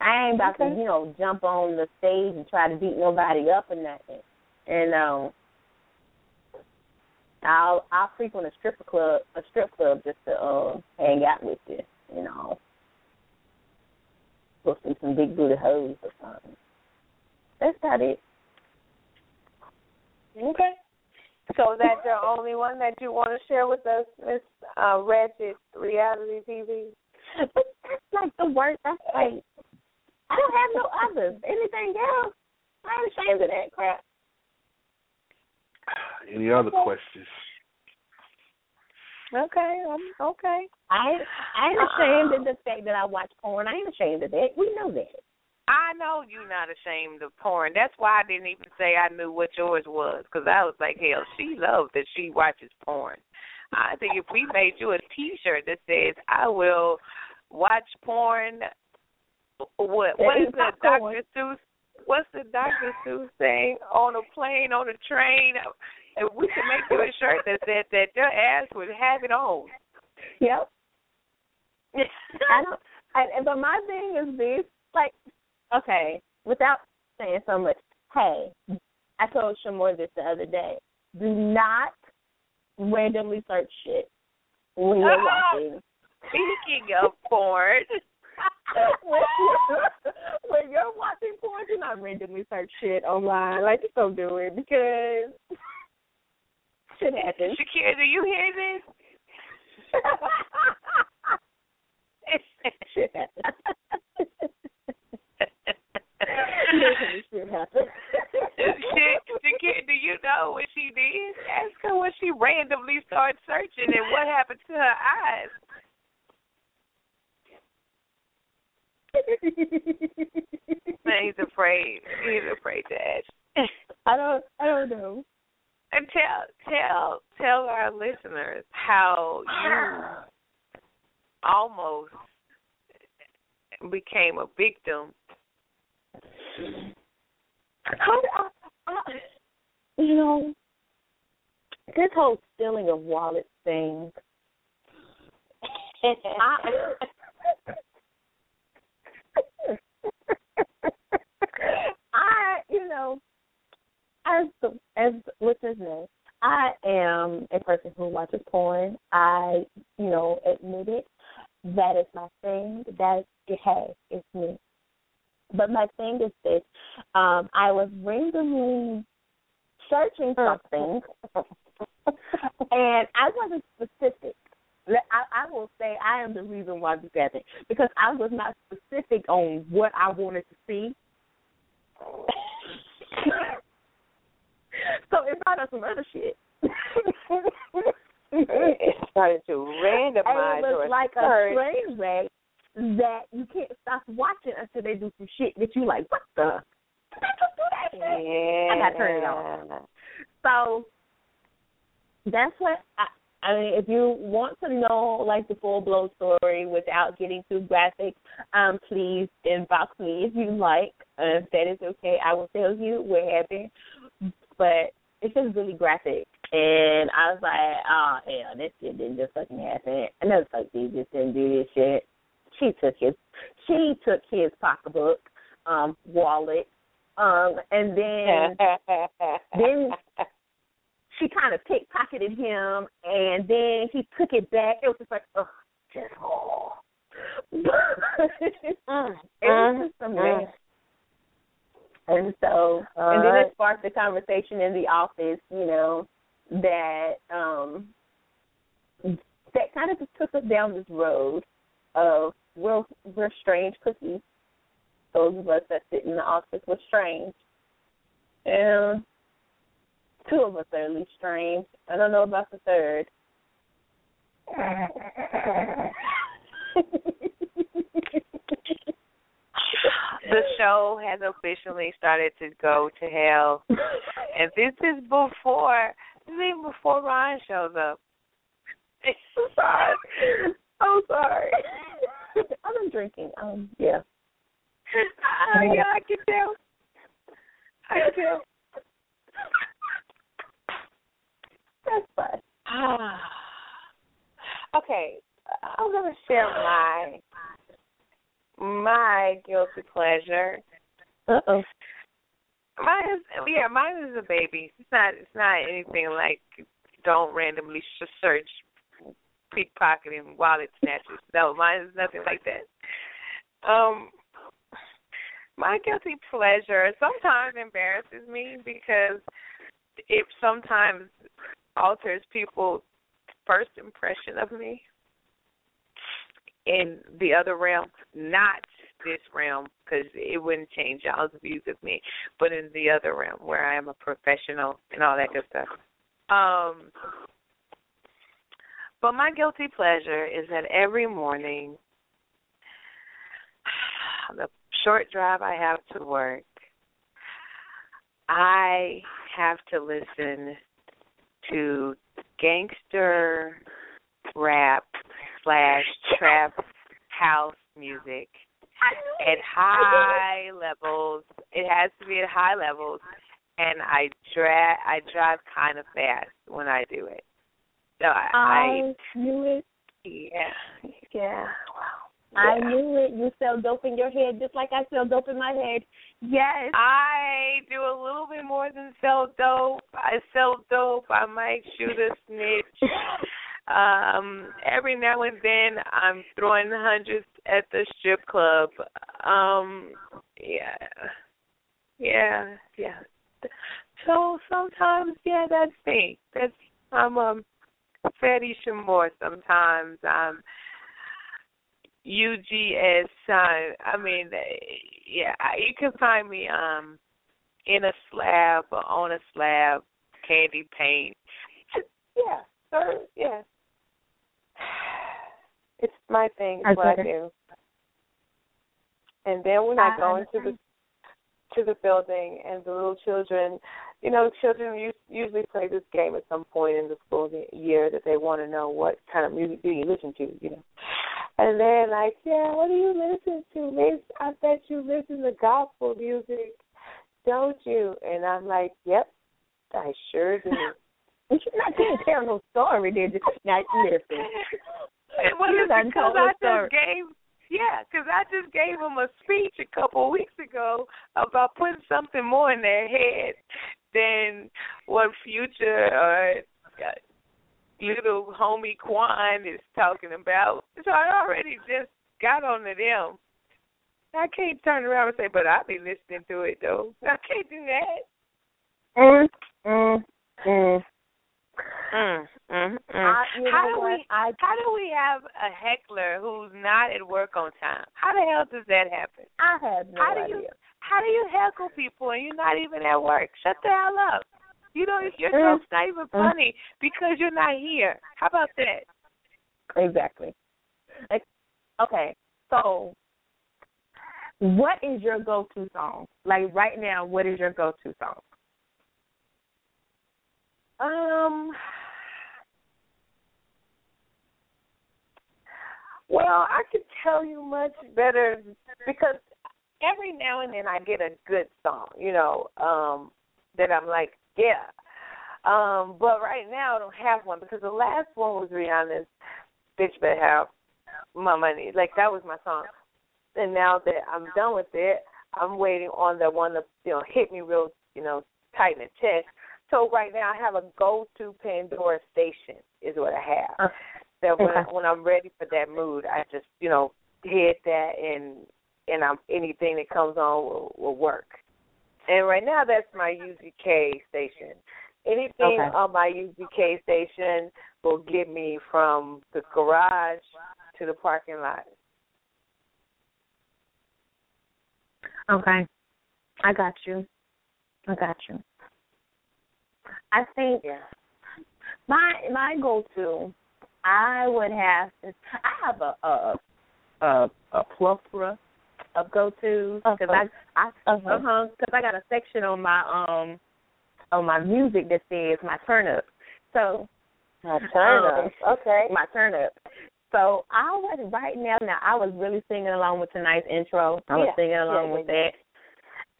I ain't about Okay. to, you know, jump on the stage and try to beat nobody up or nothing. And um I'll I'll frequent a strip club a strip club just to um hang out with you, you know. Go see some big booty hoes or something. That's about it. Okay. So that's your only one that you want to share with us, Miss uh, Ratchet Reality TV? But that's like the worst. That's like I don't have no others. Anything else? I'm ashamed of that crap. Any other questions? Okay, um, okay. I I ain't ashamed of the fact that I watch porn. I ain't ashamed of that. We know that. I know you're not ashamed of porn. That's why I didn't even say I knew what yours was, because I was like, hell, she loves that she watches porn. I think if we made you a T-shirt that says, "I will watch porn," what what is the. Dr. Seuss? What's the Dr. Seuss thing? On a plane, on a train, and we could make you a shirt that said that your ass would have it on. Yep. I don't. I, but my thing is this: like, okay, without saying so much. Hey, I told Sh' Moore this the other day. Do not randomly search shit when you're watching. Speaking of porn. when, you're, when you're watching porn, do not randomly search shit online. Like, just don't do it because shit happens. Shakir, do you hear this? shit happens. Literally, shit happens. Shit, Shakir, do you know what she did? Ask her when she randomly started searching and what happened to her eyes. He's afraid. He's afraid to ask. I don't. I don't know. And tell tell tell our listeners how you almost became a victim. I, I, you know, this whole stealing of wallets thing. I, I, you know, as the as listeners know, I am a person who watches porn. I, you know, admit it. That is my thing. That hey, it's me. But my thing is this: um, I was randomly searching something, and I wasn't specific. I, I will say I am the reason why this happened because I was not specific on what I wanted to see. So it brought up some other shit. It started to and randomize it was like a train wreck that you can't stop watching until they do some shit that you like, what the? Did they just do that shit? Yeah. I got turned on. So that's what I. I mean, if you want to know like the full blown story without getting too graphic, um, please inbox me if you like. Uh, if that is okay, I will tell you what happened. But it's just really graphic, and I was like, oh hell, this shit didn't just fucking happen. I Another fuck dude just didn't do this shit. She took his, she took his pocketbook, um, wallet, um, and then then she kind of pickpocketed him, and then he took it back. It was just like, ugh, just oh. it was just a mess. And so, and then it sparked a conversation in the office, you know, that um that kind of just took us down this road of we're we're strange cookies. Those of us that sit in the office were strange. And two of us are at least strange. I don't know about the third. the show has officially started to go to hell, and this is before, this is even before Ron shows up. I'm sorry. I'm sorry. I've been drinking. Um, yeah. Uh, yeah, I can tell. I can tell. That's fine. Ah. okay, I'm gonna share my my guilty pleasure. Uh oh. Mine is yeah, mine is a baby. It's not it's not anything like don't randomly sh- search pickpocketing wallet snatchers. No, mine is nothing like that. Um my guilty pleasure sometimes embarrasses me because it sometimes alters people's first impression of me in the other realm, not this realm, because it wouldn't change y'all's views of me, but in the other realm where I am a professional and all that good stuff. Um, but my guilty pleasure is that every morning, the short drive I have to work, I have to listen to gangster rap slash trap house music at high levels. It has to be at high levels, and I dra I drive kind of fast when I do it. So I, I knew it. yeah yeah wow. I knew it. You sell dope in your head just like I sell dope in my head. Yes. I do a little bit more than sell dope. I sell dope. I might shoot a snitch. Um, every now and then I'm throwing hundreds at the strip club. Um, yeah. Yeah, yeah. So sometimes, yeah, that's me. That's I'm um Fatty Shamor sometimes. I'm UGK sign. I mean, yeah, you can find me um in a slab or on a slab, candy paint. Yeah, or, yeah. It's my thing. It's what I do. And then when I, I go into the to the building and the little children, you know, children usually play this game at some point in the school year that they want to know what kind of music do you listen to, you know. And they're like, yeah, what do you listen to, Miss? I bet you listen to gospel music, don't you? And I'm like, yep, I sure do. You didn't tell no story, did you? Now listen. And well, You it's done because I story. just gave, yeah, because I just gave them a speech a couple of weeks ago about putting something more in their head than what Future or uh, little homie Quan is talking about. So I already just got on to them. I can't turn around and say, but I'll be listening to it though. I can't do that. Mm, mm, mm. Mm, mm, mm. I, How do we I How do we have a heckler who's not at work on time? How the hell does that happen? I have no How do idea. you How do you heckle people and you're not even at work? Shut the hell up. You know your Mm. joke's not even funny because you're not here. How about that? Exactly. Like, okay, so what is your go-to song? Like right now, what is your go-to song? Um. Well, I could tell you much better because every now and then I get a good song, you know, um, that I'm like, yeah. Um, but right now I don't have one because the last one was Rihanna's "Bitch Better Have My Money." Like that was my song, and now that I'm done with it, I'm waiting on the one to you know hit me real, you know, tight in the chest. So right now I have a go-to Pandora station is what I have. Oh, that when okay. when I'm ready for that mood, I just you know hit that and and I'm anything that comes on will, will work. And right now that's my UGK station. Anything Okay. on my UGK station will get me from the garage to the parking lot. Okay, I got you. I got you. I think Yeah. my my go-to, I would have to. I have a a a, a plethora of go tos because Uh-huh. I I Uh-huh. uh because I got a section on my um on my music that says my turn up. So My turn Um, up. Okay. my turn up. So I was right now. Now I was really singing along with tonight's intro. I was Yeah, singing along yeah, with yeah, that,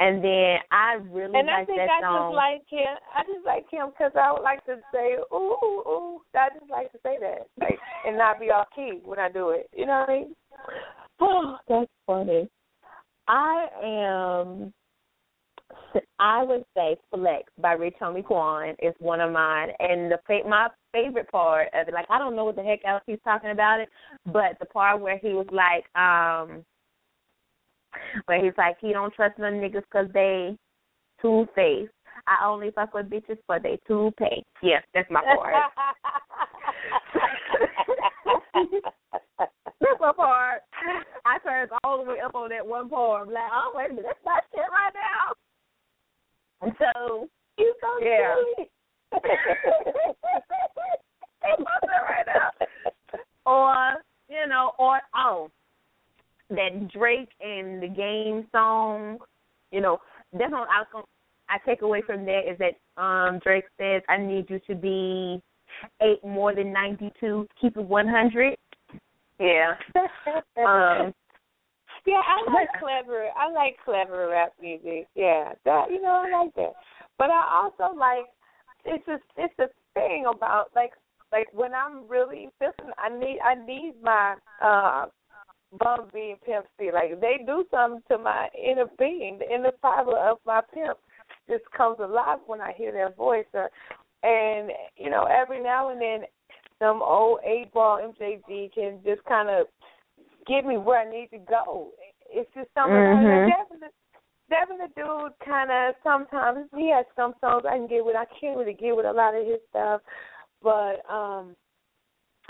and then I really And I think that I song. just like him. I just like him because I would like to say ooh ooh ooh. I just like to say that, like, and not be off key when I do it. You know what I mean? Oh, that's funny. I am. I would say "Flex" by Rich Homie Quan is one of mine, and the my favorite part of it, like I don't know what the heck else he's talking about it, but the part where he was like, um, where he's like he don't trust none niggas because they two faced. I only fuck with bitches for they two pay. Yes, that's my part. That's my part. I turned all the way up on that one part. I'm like, oh wait a minute, that's my shit right now. And so you so Yeah. silly. that's my shit right now. Or you know, or oh, that Drake and the game song. You know, that's what I was going. I take away from that is that um Drake says, "I need you to be eight more than ninety two. Keep it one hundred. Yeah. Um, yeah, I like clever. I like clever rap music. Yeah, that you know, I like that. But I also like it's just it's a thing about like like when I'm really feeling I need I need my uh Bun B and Pimp C. Like they do something to my inner being, the inner fiber of my pimp just comes alive when I hear their voice or and you know, every now and then some old Eightball MJG can just kind of get me where I need to go. It's just something. Mhm. Devin, the- Devin the dude kind of sometimes he has some songs I can get with. I can't really get with a lot of his stuff, but um,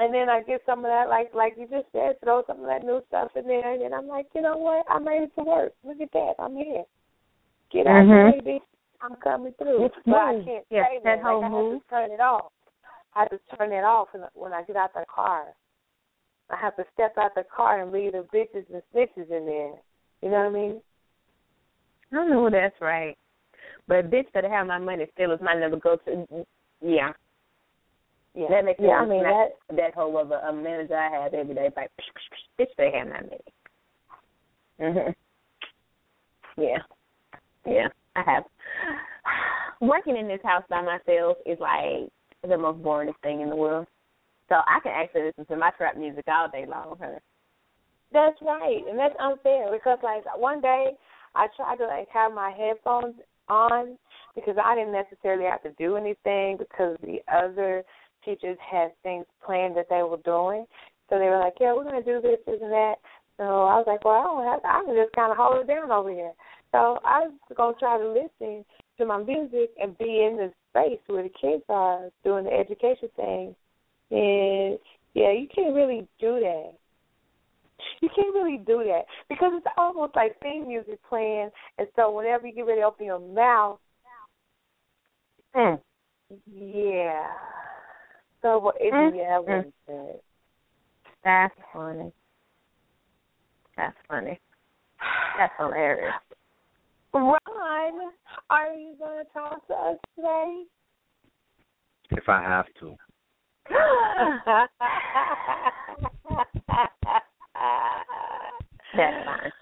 and then I get some of that like like you just said, throw some of that new stuff in there, and then I'm like, you know what? I made it to work. Look at that. I'm here. Get out Mhm. way, bitch. I'm coming through. It's but I can't Yes, say that that. whole like, I move. have to turn it off. I have to turn it off when when I get out of the car. I have to step out the car and leave the bitches and snitches in there. You know what I mean? I know that's right. But bitch better have my money still is my number go to yeah. Yeah. That makes yeah, I sense. mean that that that whole of a, a manager I have every day like bitch better have my money. Mhm. Yeah. Yeah. I have working in this house by myself is like the most boring thing in the world. So I can actually listen to my trap music all day long, huh? that's right. And that's unfair because like one day I tried to like have my headphones on because I didn't necessarily have to do anything because the other teachers had things planned that they were doing. So they were like, Yeah, we're gonna do this, this and that. So I was like, Well, I don't have I can just kinda hold it down over here. So I was gonna try to listen to my music and be in the space where the kids are doing the education thing. And yeah, you can't really do that. You can't really do that because it's almost like theme music playing, and so whenever you get ready to open your mouth, Mm. yeah. So what? It, Mm, yeah, what mm. he said. That's funny. That's funny. That's hilarious. Ron, are you going to talk to us today? If I have to. That's fine.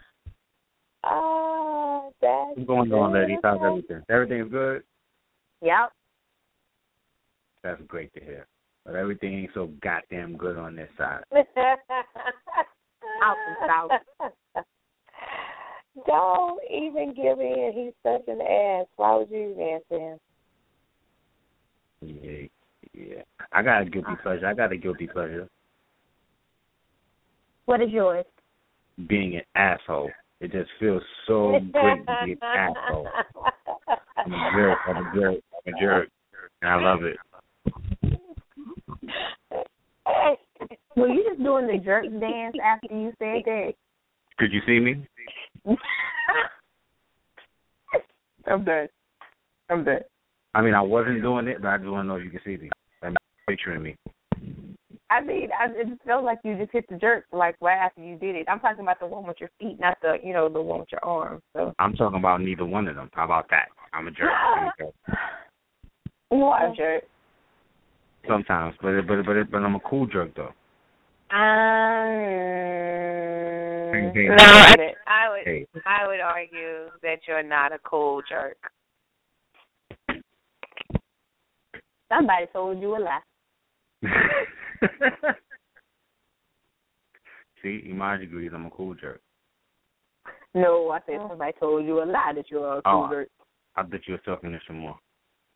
Oh, that's What's going on, ladies? How's good. everything? Everything's good? Yep. That's great to hear. But everything ain't so goddamn good on this side. Out and south. Don't even give in. He's such an ass. Why would you even answer him? Yeah, yeah. I got a guilty pleasure. I got a guilty pleasure. What is yours? Being an asshole. It just feels so great to be an asshole. I'm a jerk. I'm a jerk. I'm a jerk. And I love it. Were you just doing the jerk dance after you said that? Could you see me? I'm done. I'm done. I mean, I wasn't doing it, but I just want to know if you can see me. Like, picturing me. I mean, I, it just felt like you just hit the jerk like right after you did it. I'm talking about the one with your feet, not the you know the one with your arms. So I'm talking about neither one of them. How about that? I'm a jerk. I'm a jerk. you are a jerk. Sometimes, but but but but I'm a cool jerk though. Um, Hey, hey, No, I, I would hey. I would argue that you're not a cool jerk. somebody told you a lie. See, Iman agrees I'm a cool jerk. No, I said somebody told you a lie that you're a cool Oh. jerk. I bet you were talking to Sh' Moore.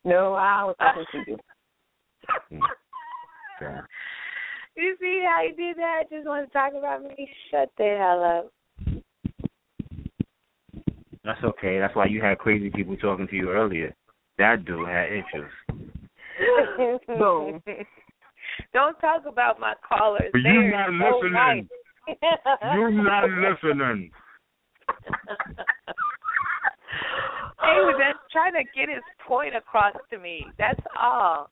No, I was talking to you. Yeah. You see how he did that? Just want to talk about me? Shut the hell up. That's okay. That's why you had crazy people talking to you earlier. That dude had issues. Boom. Don't talk about my callers. But you They're not so listening. nice. You're not listening. he was just trying to get his point across to me. That's all.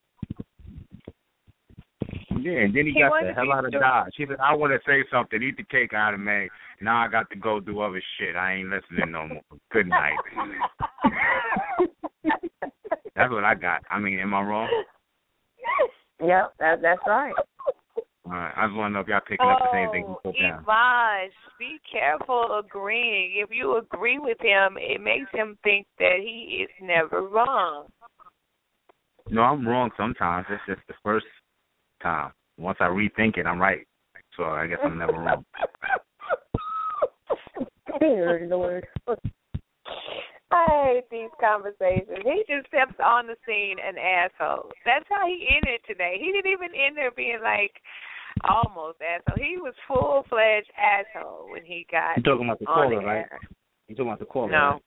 Yeah, and then he, He got the hell out of. Dodge. He said, I want to say something. Eat the cake out of me. Now I got to go do other shit. I ain't listening no more. Good night. That's what I got. I mean, am I wrong? Yep, that, that's right. All right. I just want to know if y'all picking up the same thing Oh. Yvonne, be careful agreeing. If you agree with him, it makes him think that he is never wrong. No, I'm wrong sometimes. It's just the first time. Once I rethink it, I'm right. So I guess I'm never wrong. Dear Lord. I hate these conversations. He just steps on the scene an asshole. That's how he ended today. He didn't even end there being like almost asshole. He was full fledged asshole when he got You talking about the on the caller, right? You talking about the caller? No, right?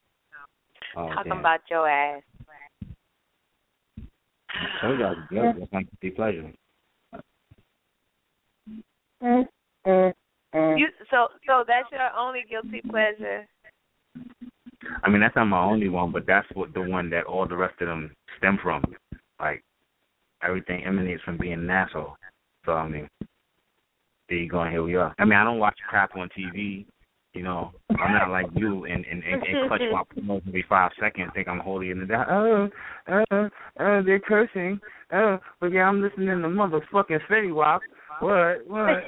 Oh, talking damn. about your ass. So you guys, yeah, that's my guilty pleasure. Mm, mm, mm. You so so that's your only guilty pleasure. I mean, that's not my only one, but that's what the one that all the rest of them stem from. Like everything emanates from being an asshole. So I mean, there you go, and here we are. I mean, I don't watch crap on TV. You know, I'm not like you and and, and, and clutch my promos every five seconds. Think I'm holier than thou. Oh, oh, oh, they're cursing. Oh, but yeah, I'm listening to motherfucking Fetty Wap. What? What?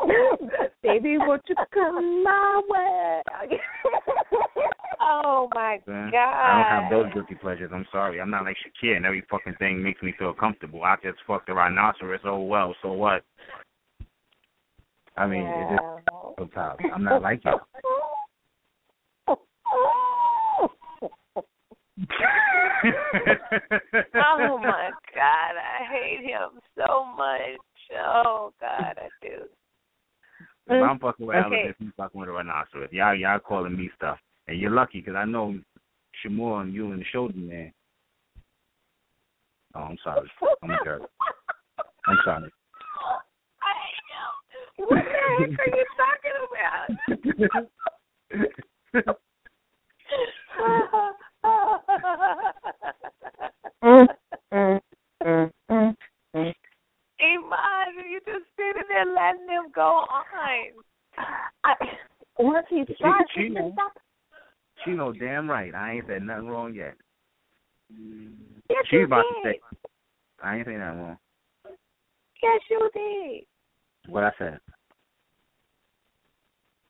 Baby, won't you come my way? Oh my god! I don't have those guilty pleasures. I'm sorry. I'm not like Shakir, and every fucking thing makes me feel comfortable. I just fucked a rhinoceros. Oh well, so what? I mean, it just Wow. sometimes I'm not like you. oh my god, I hate him so much. Oh god, I do. If I'm fucking with Okay. elephants, he's fucking with a rhinoceros. Y'all, y'all calling me stuff, and you're lucky because I know Sh' Moore and you and the shoulder man. Oh, I'm sorry. I'm jerk. I'm sorry. I him. What the heck are you talking about? Mm, mm, mm, mm, mm. Iman, you just sitting there letting them go on. I, once he She- starts, she he know. stop. She know damn right. I ain't said nothing wrong yet. Yes, She's you about did. to say. I ain't saying nothing wrong. Yes, you did. What I said.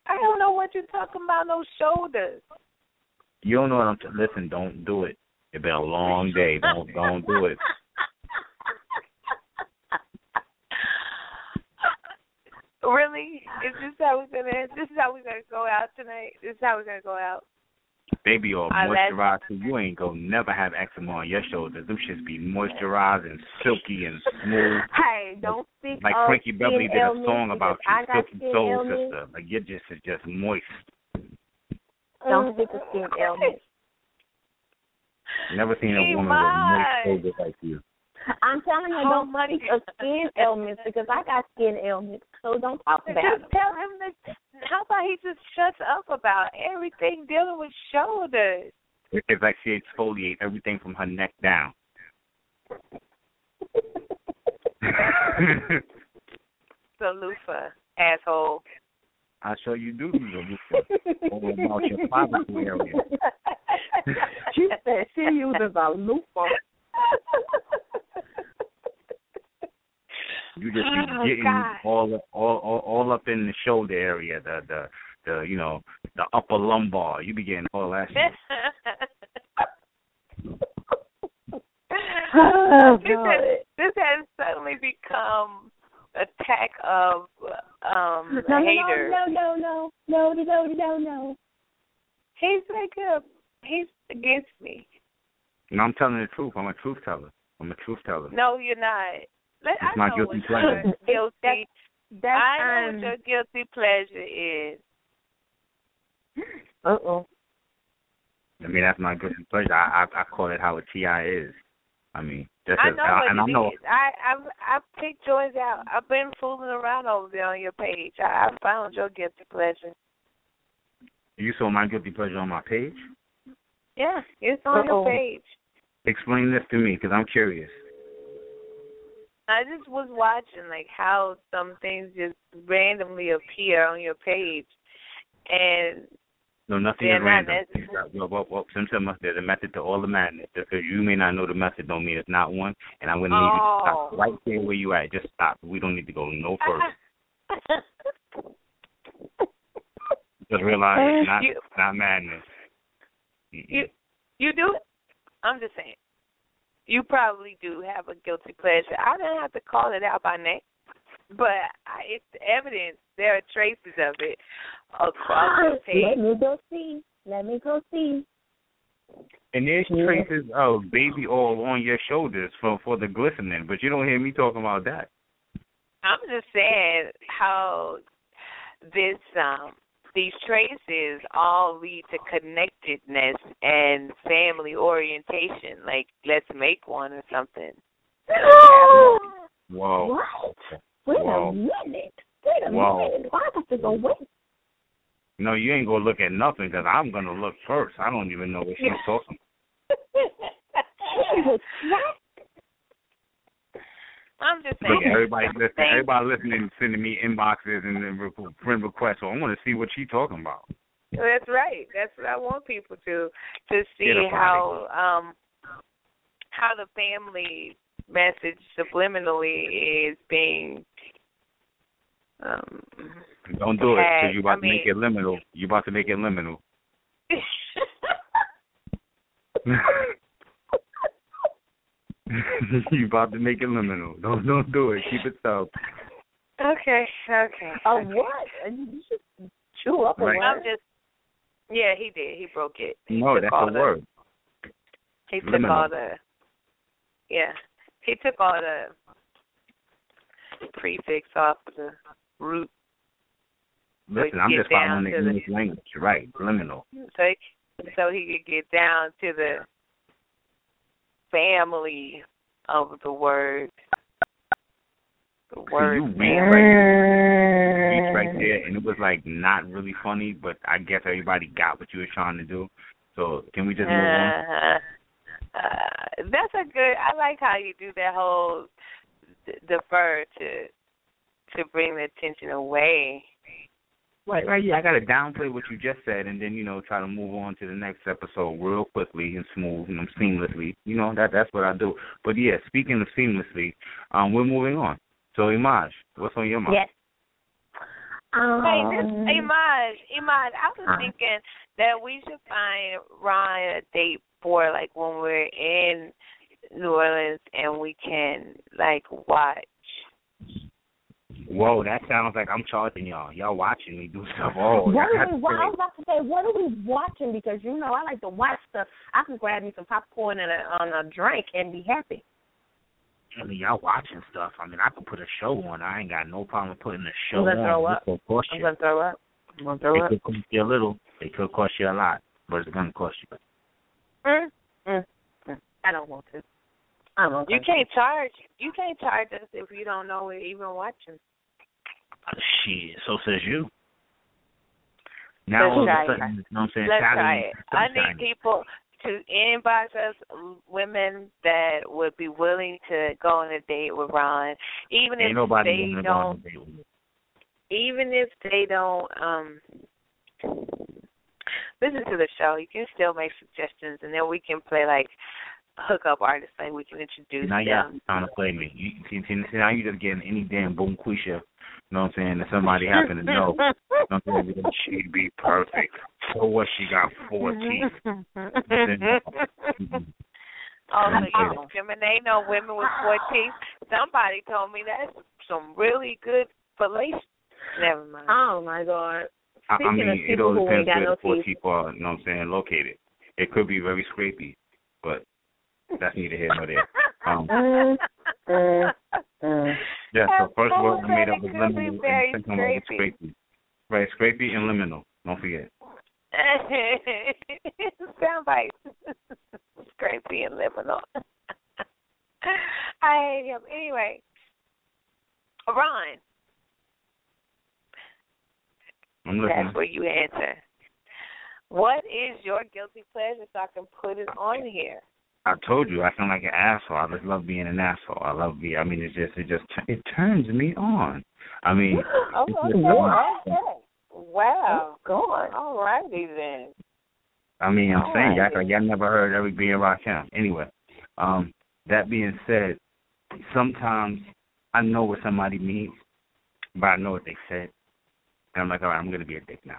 I don't know what you're talking about. No shoulders. You don't know what I'm. T- Listen, don't do it. It's been a long day. Don't don't do it. Really? Is this how we're gonna? This is how we're gonna go out tonight. This is how we're gonna go out. Baby all ah, I let- moisturized. You ain't gonna never have eczema on your shoulders. Them shits be moisturized and silky and smooth. Hey, don't speak Like Frankie Beverly did a song about you, Silky Soul. Sister. Like your just is just moist. Don't mm-hmm. speak of skin ailments. Never seen a woman with moist shoulders like you. I'm telling you, oh don't much speak of skin ailments because I got skin ailments. So don't talk about Just it. tell him that. How about he just shuts up about everything dealing with shoulders? It's like she exfoliate everything from her neck down. the loofah, asshole. I sure you do use a loofah over about your private area. she said she uses a loofah. You just be Oh, getting God. all, all all all up in the shoulder area, the the the you know the upper lumbar. You be getting all that shit. Oh, this, God. has, this has suddenly become attack of um No, no, haters. no, no, no, no, no, no, no, no. He's like a he's against me. No, I'm telling the truth. I'm a truth teller. I'm a truth teller. No, you're not. Let, It's I my know guilty pleasure. your guilty. That's I know um, what your guilty pleasure is. uh oh. I mean, that's my guilty pleasure. I I, I call it how a Ti is. I mean, that's I a- know I- what and I know is. I I've I've picked yours out. I've been fooling around over there on your page. I, I found your guilty pleasure. you saw my guilty pleasure on my page. Yeah, it's on Uh-oh. your page. Explain this to me, because I'm curious. I just was watching like how some things just randomly appear on your page, and No, nothing is random. Well, well, well, Sim Sim, there's a method to all the madness. Just because you may not know the method, don't mean it's not one. And I wouldn't need you to oh. stop right there where you at. Just stop. We don't need to go no further. Just realize it's not, You- it's not madness. Mm-mm. you you do it. I'm just saying. You probably do have a guilty pleasure. I don't have to call it out by name, but I, it's evidence. There are traces of it across your Let me go see. Let me go see. And there's Yeah. traces of baby oil on your shoulders for for the glistening, but you don't hear me talking about that. I'm just saying how this um these traces all lead to connectedness and family orientation. Like let's make one or something. Whoa. What? Wait Whoa. a minute. Wait a Whoa. minute. Why I got to go wait? No, you ain't gonna look at nothing because I'm gonna look first. I don't even know what she's talking. Jesus Christ. I'm just Look, saying. everybody listening, Thank- everybody listening, sending me inboxes and then re- friend requests. So I want to see what she's talking about. That's right. That's what I want people to to see how um how the family message subliminally is being um Don't do it because you about I to make it liminal. You about to make it liminal. you about to make it liminal. Don't don't do it. Keep it sub. Okay, okay. A okay. what? You just chew up a Right. I'm just yeah, he did. He broke it. He No, took that's all a the, word. He took Liminal. all the yeah. He took all the prefix off the root Listen, I'm just following the to the- English language. Right, liminal. so he, so he could get down to the family of the word. The See, word you reach right, right there, and it was like not really funny, but I guess everybody got what you were trying to do. So can we just move on? Uh, uh, that's a good. I like how you do that whole d- defer to to bring the attention away. Right, right. Yeah, I got to downplay what you just said, and then you know try to move on to the next episode real quickly and smooth and seamlessly. You know that that's what I do. But yeah, speaking of seamlessly, um, we're moving on. So Imaj, what's on your mind? Yes. Um, Hey, this Imaj, Imaj, I was Uh-huh. thinking that we should find Ron a date for like when we're in New Orleans and we can like watch. Whoa, that sounds like I'm charging y'all. Y'all watching me do stuff. Oh, what are we, I was about to say, what are we watching? Because you know, I like to watch stuff. I can grab me some popcorn and a, on a drink and be happy. I mean, y'all watching stuff. I mean, I could put a show on. I ain't got no problem putting a show I'm gonna on. throw It up. I'm gonna throw up. I'm gonna It throw up. could cost you a little. It could cost you a lot, but it's gonna cost you. Mm, mm, mm. I don't want to. I don't want You can't charge. You can't charge us if you don't know we're even watching. Shit, so says you. Now all of Let's a try it. sudden, you know what I'm saying? Let's try it. I sunshine. need people. to inbox us women that would be willing to go on a date with Ron, even Ain't if nobody they willing to go on don't a date with even if they don't um listen to the show, you can still make suggestions and then we can play like hook up artists like we can introduce Now y'all them. trying to play me. You see, see, see, now you just getting any damn boom quisha. You know what I'm saying? That somebody happen to know. You know what I'm saying? She'd be perfect. So what? She got four teeth. Oh, so I'm you kidding. discriminate on women with four teeth? Somebody told me that's some really good fellatio. Never mind. Oh my god. I, I mean, it all depends where the four teeth. teeth are. You know what I'm saying? Located. It could be very scrapey, but that's neither here nor there. Um, yeah. So first word I made up was it liminal, and second one was scrapey. Right, scrapey and liminal. Don't forget. Sound bites. Scrapey and liminal. I hate him. Anyway, Ron, I'm listening. that's where you answer. What is your guilty pleasure so I can put it on here? I told you I sound like an asshole. I just love being an asshole. I love being. I mean, it's just it just it turns me on. I mean, Oh, okay. okay. Wow. God. All righty then. I mean, I'm All saying y'all, right. y'all never heard Eric B. and Rakim. Anyway, um, that being said, sometimes I know what somebody means, but I know what they said, and I'm like, all right, I'm gonna be a dick now.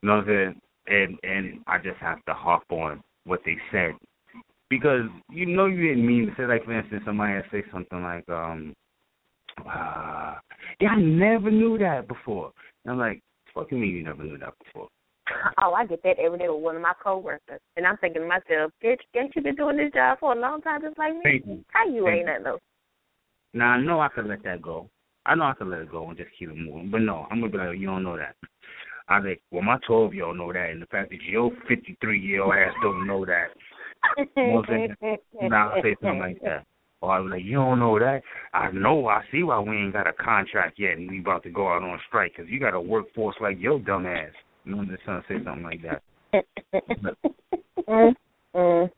You know what I'm saying? And and I just have to harp on what they said because you know you didn't mean to say. Like for instance, somebody had say something like, um, uh, yeah, I never knew that before. And I'm like, fucking me, you never knew that before. Oh, I get that every day with one of my coworkers, and I'm thinking to myself, bitch, ain't you been doing this job for a long time, just like me? Thank you. How you Thank ain't nothing know? Now I know I could let that go. I know I could let it go and just keep it moving. But no, I'm gonna be like, you don't know that. I think, well, my twelve year old know that, and the fact that your fifty three year old ass don't know that. I'm saying? Now I'll say something like that. Or I'll be like, you don't know that? I know. I see why we ain't got a contract yet, and we about to go out on strike because you got a workforce like your dumb ass. You know, I'm just trying to say something like that. mm, mm,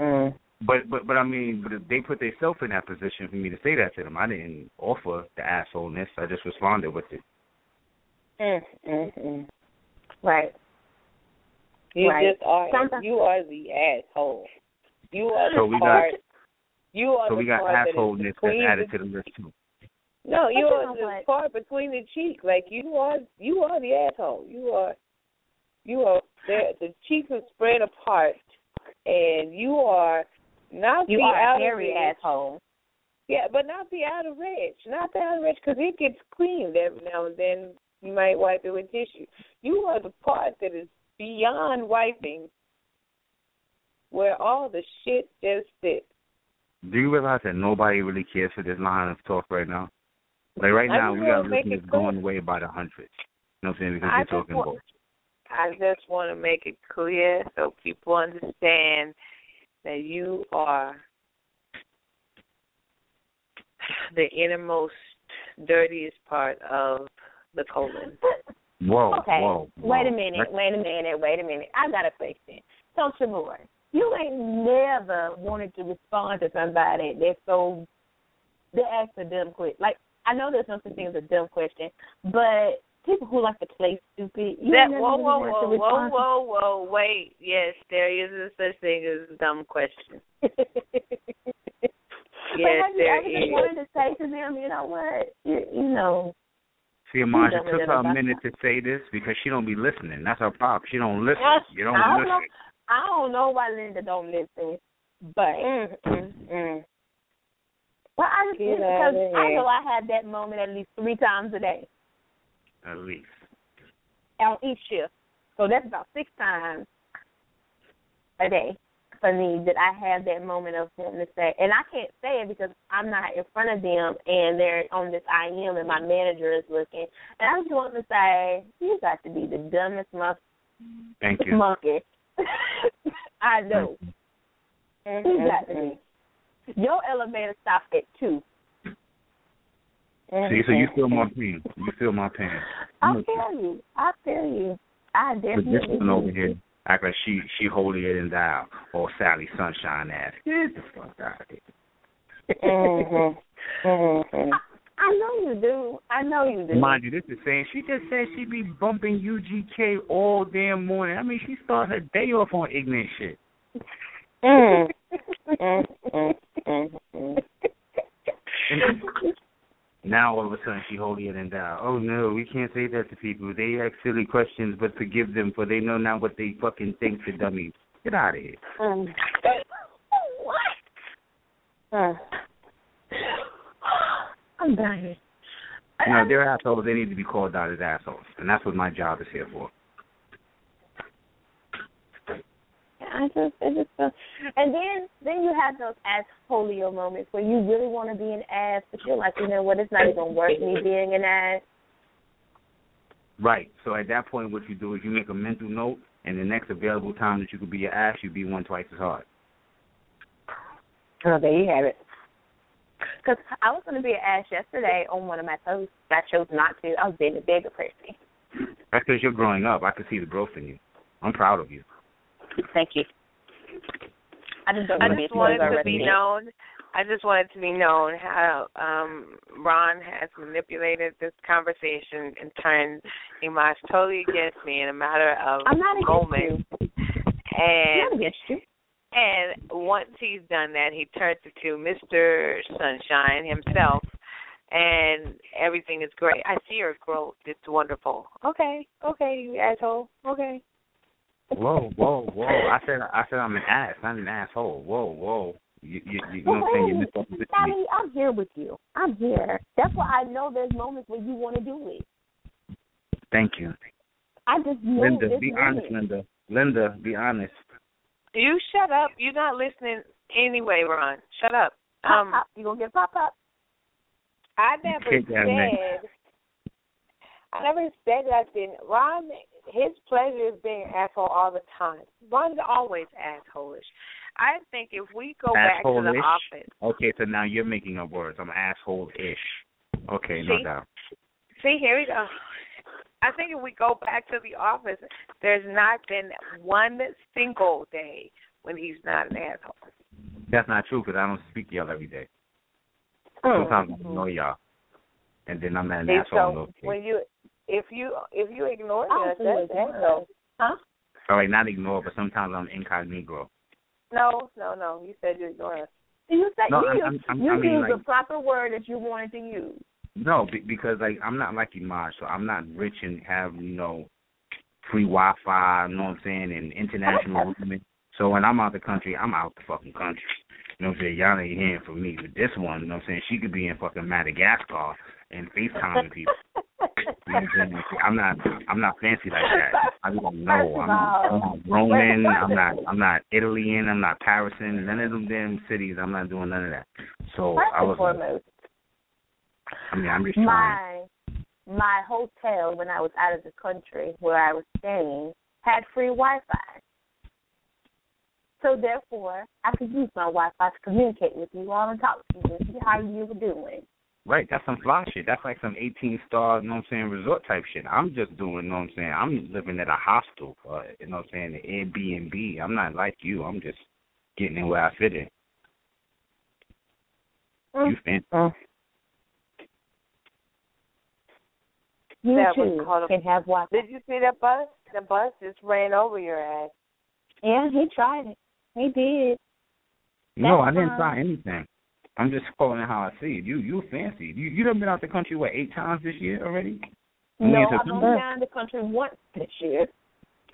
mm. But but but I mean, but if they put themselves in that position for me to say that to them. I didn't offer the assholeness. I just responded with it. Mm, mm, mm. Right. You Right. just are. Sometimes- You are the asshole. You are So the we got- part. you are So the we got part that is assholeness that's added to the list too. No, you But are the what? part between the cheeks. Like you are. You are the asshole. You are. You are. The cheeks are spread apart, and you are not You the are a outer hairy asshole. Yeah, but not the outer edge. Not the outer edge because it gets cleaned every now and then. You might wipe it with tissue. You are the part that is beyond wiping, where all the shit just sits. Do you realize that nobody really cares for this line of talk right now? Like right now, we got wanna listeners going away by the hundreds. You know what I'm saying? Because I you're talking want- bullshit. I just want to make it clear so people understand that you are the innermost, dirtiest part of the colon. Whoa, Okay. whoa, whoa. Wait a minute, wait a minute, wait a minute. I got a question. So, Sh' Moore, you ain't never wanted to respond to somebody that's so they ask a dumb question. Like I know there's no such thing as a dumb question, but people who like to play stupid, you That ain't whoa, whoa, whoa, whoa, whoa, whoa, wait. Yes, there is a such thing as a dumb question. Yes, have you there ever just is. wanted to say to them, you know what, you, you know, See, Amaj, it took her a ever. minute to say this because she don't be listening. That's her problem. She don't listen. Yes, You don't I don't listen. know. I don't know why Linda don't listen, but Mm, mm, mm. well, I just because I know I have that moment at least three times a day At least. on each shift, so that's about six times a day for me that I have that moment of wanting to say, and I can't say it because I'm not in front of them and they're on this I am and my manager is looking, and I just want to say you got to be the dumbest mon- Thank you. monkey I know. You got to be. Your elevator stops at two. See, so you feel my pain. You feel my pain. I I'm feel you. I feel you. I But definitely this one over here, Act like she she holier than thou or Sally Sunshine ass. Get the fuck out of here. Mhm. Mhm. I know you do. I know you do. Mind you, this is saying she just said she be bumping UGK all damn morning. I mean, she started her day off on ignorant shit. Mm. Mm, mm, mm, mm. Now all of a sudden she holier than thou. Oh no, we can't say that to people. They ask silly questions, but forgive them, for they know not what they fucking think to dummies. Get out of here. Mm. What? Mm. I'm dying. You know, they're assholes. They need to be called out as assholes, and that's what my job is here for. I just, it just, feel, and then, then you have those ass polio moments where you really want to be an ass, but you're like, you know what? It's not even worth me being an ass. Right. So at that point, what you do is you make a mental note, and the next available time that you could be an ass, you be one twice as hard. Oh, there you have it. Because I was going to be an ass yesterday on one of my posts. I chose not to. I was being a bigger person. That's because you're growing up. I can see the growth in you. I'm proud of you. Thank you. I just I want to be just wanted to be known. I just wanted to be known how um Ron has manipulated this conversation and turned Imaj totally against me in a matter of I'm not moments. I'm And not against you. and once he's done that, he turns it to Mr. Sunshine himself, and everything is great. I see your growth; it's wonderful. Okay, okay, you asshole. Okay. Whoa, whoa, whoa! I said, I said, I'm an ass, not an asshole. Whoa, whoa! You, you, you know what I'm saying? You misunderstood me. Daddy, I'm here with you. I'm here. That's why I know there's moments when you want to do it. Thank you, I just know Linda. this Be moment. honest, Linda. Linda, be honest. You shut up. You're not listening anyway, Ron. Shut up. Pop, Um, pop. You gonna get pop up? I never Kick that man. said. I never said nothing. Ron, his pleasure is being an asshole all the time. Ron's always assholeish. I think if we go back to the office, Okay, so now you're making up words. I'm asshole-ish. Okay, no doubt. see, here we go. I think if we go back to the office, there's not been one single day when he's not an asshole. That's not true because I don't speak to y'all every day. Mm. Sometimes I know y'all, and then I'm not an See, asshole. so when you, if you, if you ignore I don't that's think it's asshole. Huh? All right, not ignore, but sometimes I'm incognito. No, no, no. You said you ignore us. You said No, you I'm- used, I'm- you I mean, used like- the proper word that you wanted to use. No, be, because like I'm not like Imaj, so I'm not rich and have you know free Wi-Fi. You know what I'm saying, and international roaming. So when I'm out the country, I'm out the fucking country. You know what I'm saying? Y'all ain't hearing from me. But this one, you know what I'm saying? She could be in fucking Madagascar and FaceTiming people. I'm not I'm not fancy like that. I don't know. I'm not, I'm not Roman. I'm not I'm not Italian. I'm not Parisian. None of them damn cities. I'm not doing none of that. So First I was. foremost, I mean, I'm just trying. my my hotel when I was out of the country where I was staying had free Wi-Fi. So therefore, I could use my Wi-Fi to communicate with you all and talk to you and see how you were doing. Right, that's some fly shit. That's like some 18 star, you know what I'm saying, resort type shit. I'm just doing, you know what I'm saying, I'm living at a hostel, uh, you know what I'm saying, the Airbnb. I'm not like you. I'm just getting in where I fit in. You fancy. Mm. You That too called a- can have Wi-Fi. Did you see that bus? The bus just ran over your ass. Yeah, he tried it. He did. No, I didn't fine. try anything. I'm just quoting how I see it. You you fancy. You you done been out the country what eight times this year already? No, I've only been out of the country once this year.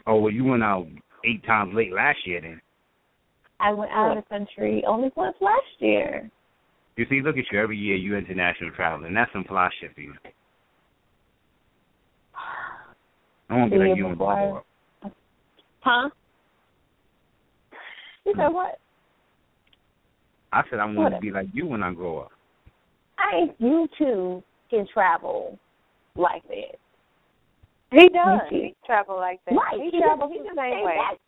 Oh well, you went out eight times late last year then. I went out of the country only once last year. You see, look at you every year. You international traveling. That's some fly shit you. I won't be like you and Bob. Huh? You said hmm. what? I said I want to be like you when I grow up. I think you too can travel like that. He does. Thank. He travel like that. Right. He He travels just- the same came way. back.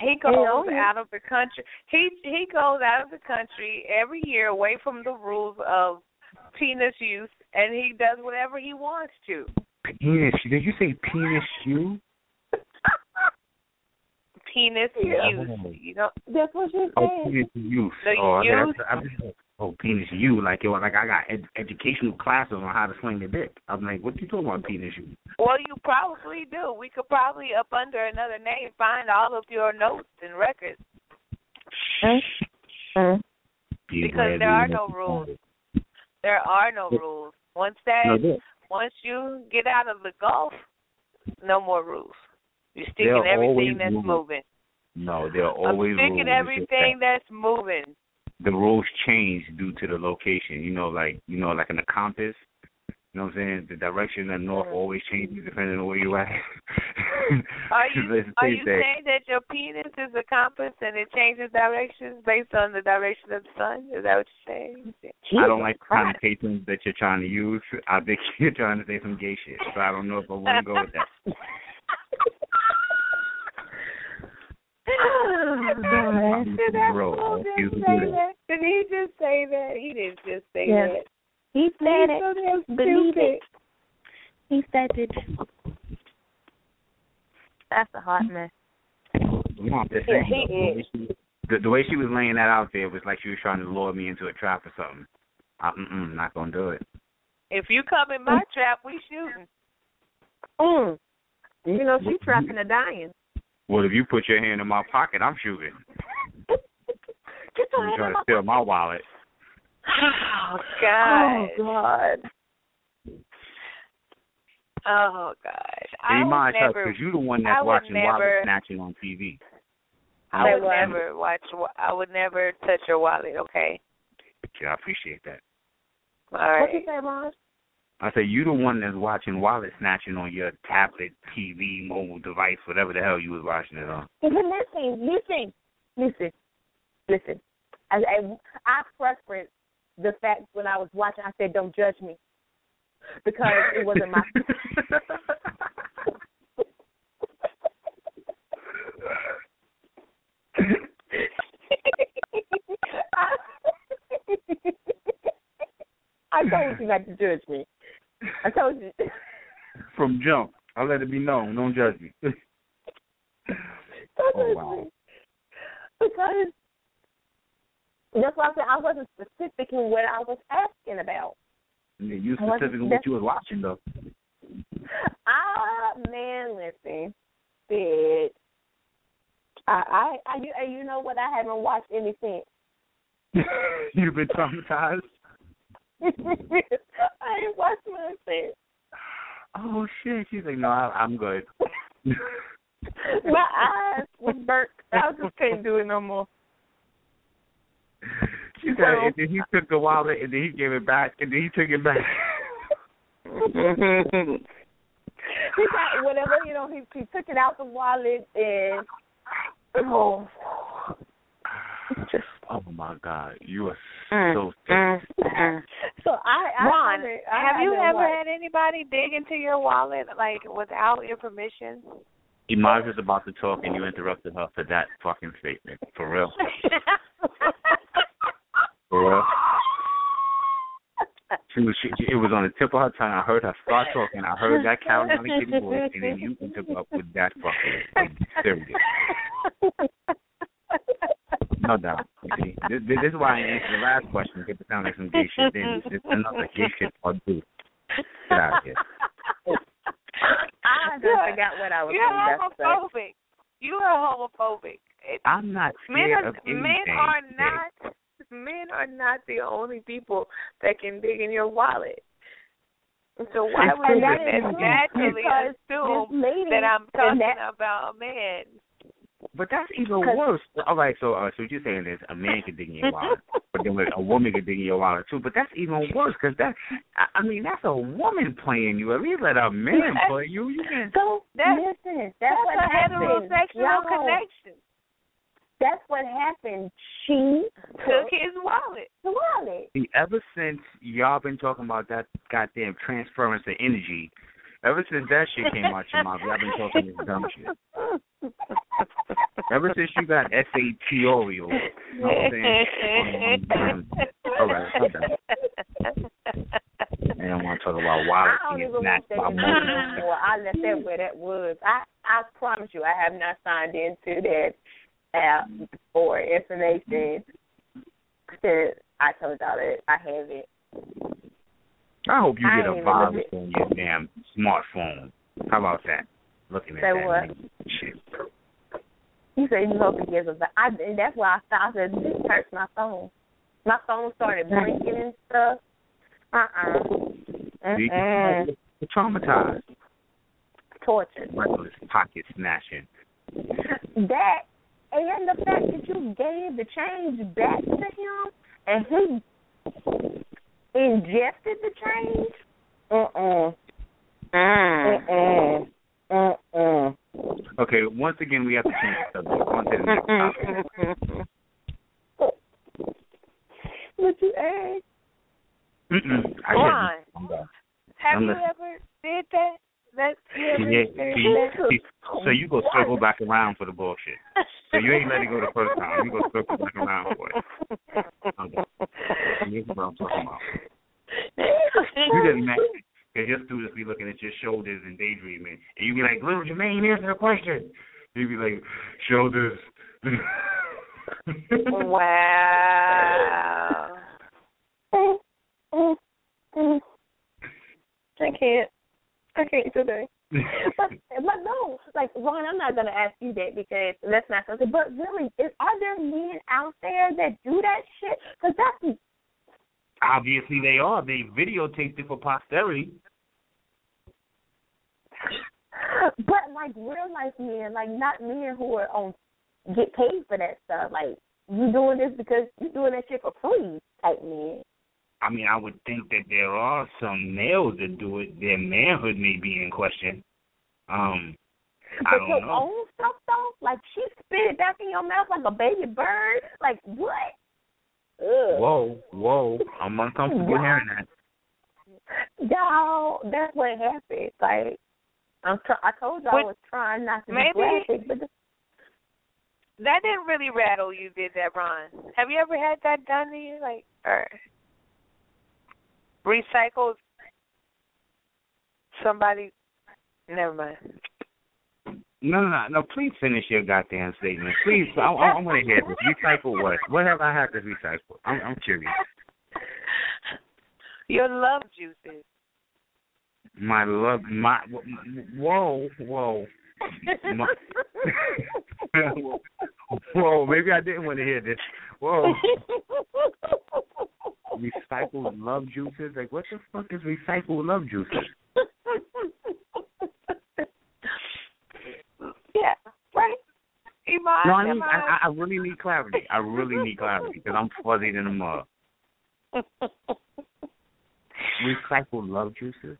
He goes know, out of the country. He he goes out of the country every year away from the rules of penis use, and he does whatever he wants to. Penis? Did you say penis you? Penis Yeah. use. You know, That's what she Oh, said. penis use. The oh, I use? got- I- oh, penis you like yo, like I got ed- educational classes on how to swing the dick. I'm like, what you talking about penis you? well, you probably do. We could probably up under another name find all of your notes and records Mm. Be because there are no rules. There are no rules. Once that, once you get out of the Gulf, no more rules. You're There sticking are everything that's rules. moving. No, they're always I'm always sticking rules. Everything that's moving. The rules change due to the location. You know, like you know, like in a compass. You know what I'm saying? The direction of north mm-hmm. always changes depending on where you at. Are 'Cause you it's the are same you thing. saying that your penis is a compass and it changes directions based on the direction of the sun? Is that what you're saying? I don't like the Christ. connotations that you're trying to use. I think you're trying to say some gay shit. So I don't know if I want to go with that. Oh, Did that fool just say that. that? Did he just say that? He didn't just say Yeah. that. He said He's it. damn Believe it. He said it. That's a hot mess. No, I'm just Yeah, he though, the way she- The, the way she was laying that out there was like she was trying to lure me into a trap or something. I, mm-mm, not gonna do it. If you come in my trap, we shooting. Mm. You know she's trapping a dying. Well, if you put your hand in my pocket, I'm shooting. Get your You hand trying to steal my wallet? Oh, oh God. Oh God. Oh God. And I you would mind never. because you're the one that's watching never- wallet snatching on TV. I Say would what? never watch. I would never touch your wallet. Okay. Yeah, I appreciate that. All What you say, Ron? I say you the one that's watching wallet snatching on your tablet, TV, mobile device, whatever the hell you was watching it on. Listen, listen, listen, listen. I, I, I preference the fact when I was watching, I said, "Don't judge me," because it wasn't my. I told you not to judge me. I told you. From jump, I let it be known. Don't judge me. Oh, wow. Because that's why I said I wasn't specific in what I was asking about. Yeah, you specific in what you was watching though. Ah, man, listen, bitch. I, I, I, you, you know what? I haven't watched anything. You've been traumatized. I ain't watched nothing. Oh shit! She's like, no, I, I'm good. My eyes was burnt. I just couldn't do it no more. She said, and then he took the wallet, and then he gave it back, and then he took it back. He got whatever you know. He he took it out the wallet and oh, just oh my God, you are Mm, so sick. so I I Ron, haven't- I have you ever watched- had anybody dig into your wallet like without your permission? Imaj was about to talk, and you interrupted her for that fucking statement. For real. For real. She was, she, it was on the tip of her tongue. I heard her start talking. I heard that Carolina Kitty voice, and then you took up with that fucking serious. No doubt. You see, this, this is why I answered the last question. Get to sound like some gay shit. Then it's another gay shit I'll do. Get out of here. I just forgot what I was You're saying. That's right. homophobic. You are homophobic. It, I'm not men are of anything. men are not men are not the only people that can dig in your wallet. So why would true, you naturally assume lady that I'm talking that- about a man? But that's even worse. All right, so uh, so what you're saying is a man can dig in your wallet, but then a woman can dig in your wallet too. But that's even worse because that I, I mean that's a woman playing you. At least let a man play you. You can. So that's, listen, that's, That's what a happened. heterosexual Y'all, connection. That's what happened. She Took his wallet. the wallet. See, ever since y'all been talking about that goddamn transference of energy, ever since that shit came out your mouth, y'all been talking this dumb shit. Ever since you got SAT Oreo, you know what I'm saying? Um, all right. I don't want to talk about I wallets don't being even want snatched by to be monkeys. I left that where that was. I I promise you, I have not signed into that app for information since I told y'all that I have it. I hope you I get a virus on your damn smartphone. How about that? Looking at Say that what? shit. You said you hope it gives a. I and that's why I thought that this hurts my phone. My phone started blinking and stuff. Uh uh See? Mm-mm. You're traumatized. Torture. Reckless pocket snatching. That and the fact that you gave the change back to him and he ingested the change. Uh uh. Uh uh. Uh uh. Okay, once again, we have to change the subject. On to the next topic. What you asked? Mm-mm. I Ron. didn't. I'm done. Have I'm you listening. ever did that? That you ever Yeah, see, see, so you go circle back around for the bullshit. So you ain't let it go the first time. You go circle back around for it. Okay. Here's what I'm talking about. You get mad because your students be looking at your shoulders and daydreaming, and you be like, "Little Jermaine, answer the question." You be like, "Shoulders." Wow. I can't. I can't today. but but no, like Ron, I'm not gonna ask you that because that's not something. But really, is, are there men out there that do that shit? Because that's Obviously, they are. They videotaped it for posterity. but like real life men, like not men who are on get paid for that stuff. Like you doing this because you doing that shit for free type men. I mean, I would think that there are some males that do it. Their manhood may be in question. Um, I But don't your know. own stuff though, like she spit it back in your mouth like a baby bird. Like what? Ugh. Whoa, whoa! I'm uncomfortable Wow. hearing that. Y'all, that's what happened. Like I'm try- I told y'all I was trying not to maybe- be graphic, but the- That didn't really rattle you, did that, Ron? Have you ever had that done to you, like, or recycled somebody? Never mind. No, no, no, no. Please finish your goddamn statement. Please, I, I, I want to hear this. Recycle what? What have I had to recycle? I'm, I'm curious. Your love juices. My love, my whoa, whoa, my, whoa. Maybe I didn't want to hear this. Whoa, recycled love juices. Like, what the fuck is recycled love juices? Yeah, right. Iman, No, I am need, I, I really need clarity. I really need clarity because I'm fuzzy in the mud. Recycled love juices.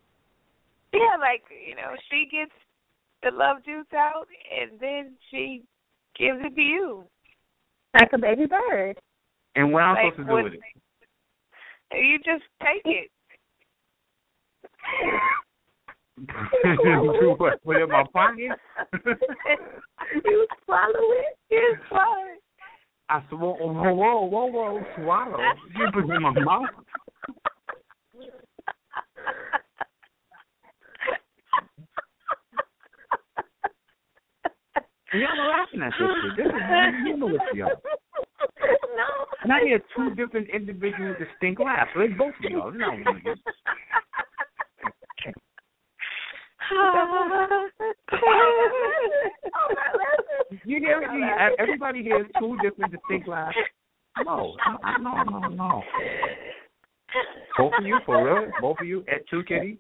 Yeah, like you know, she gets the love juice out, and then she gives it to you. like a baby bird. And what I'm Like, supposed to do with it? You just take it. do what? Put it in my pocket? you swallow it. You swallow it. I said, whoa, whoa, whoa, whoa, swallow. You put it in my mouth. Y'all are laughing at this shit. This is humorous, y'all. no. And I hear two different individual distinct laughs. So it's both of y'all. It's not one of you. You hear? You- Everybody hears two different distinct laughs. No, no, no, no, no. Both of you, for real? Both of you at two kitty?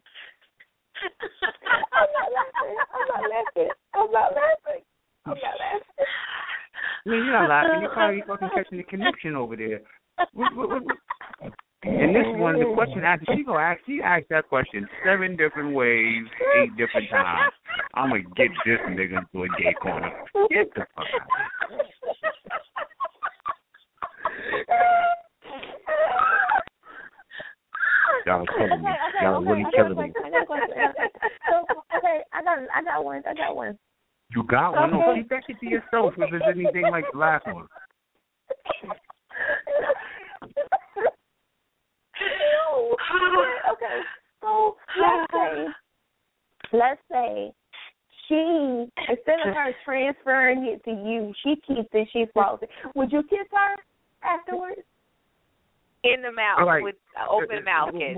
I'm not laughing. I'm not laughing. I'm not laughing. I'm not laughing. I mean, you're not laughing. You're probably fucking catching the connection over there. What, what, what? And this oh, one, the question asked, she go ask, she asked that question seven different ways, eight different times. I'm gonna get this nigga into a gay corner. Get the fuck out. Y'all are killing me. Y'all are really killing me. A question. I got a question. So, okay, I got, I got one. I got one. You got one. No, Okay. keep that shit to yourself if it's anything like the last one. okay, so let's say, let's say she instead of her transferring it to you, she keeps it. She swallows it. Would you kiss her afterwards? In the mouth All right. with open mouth kiss.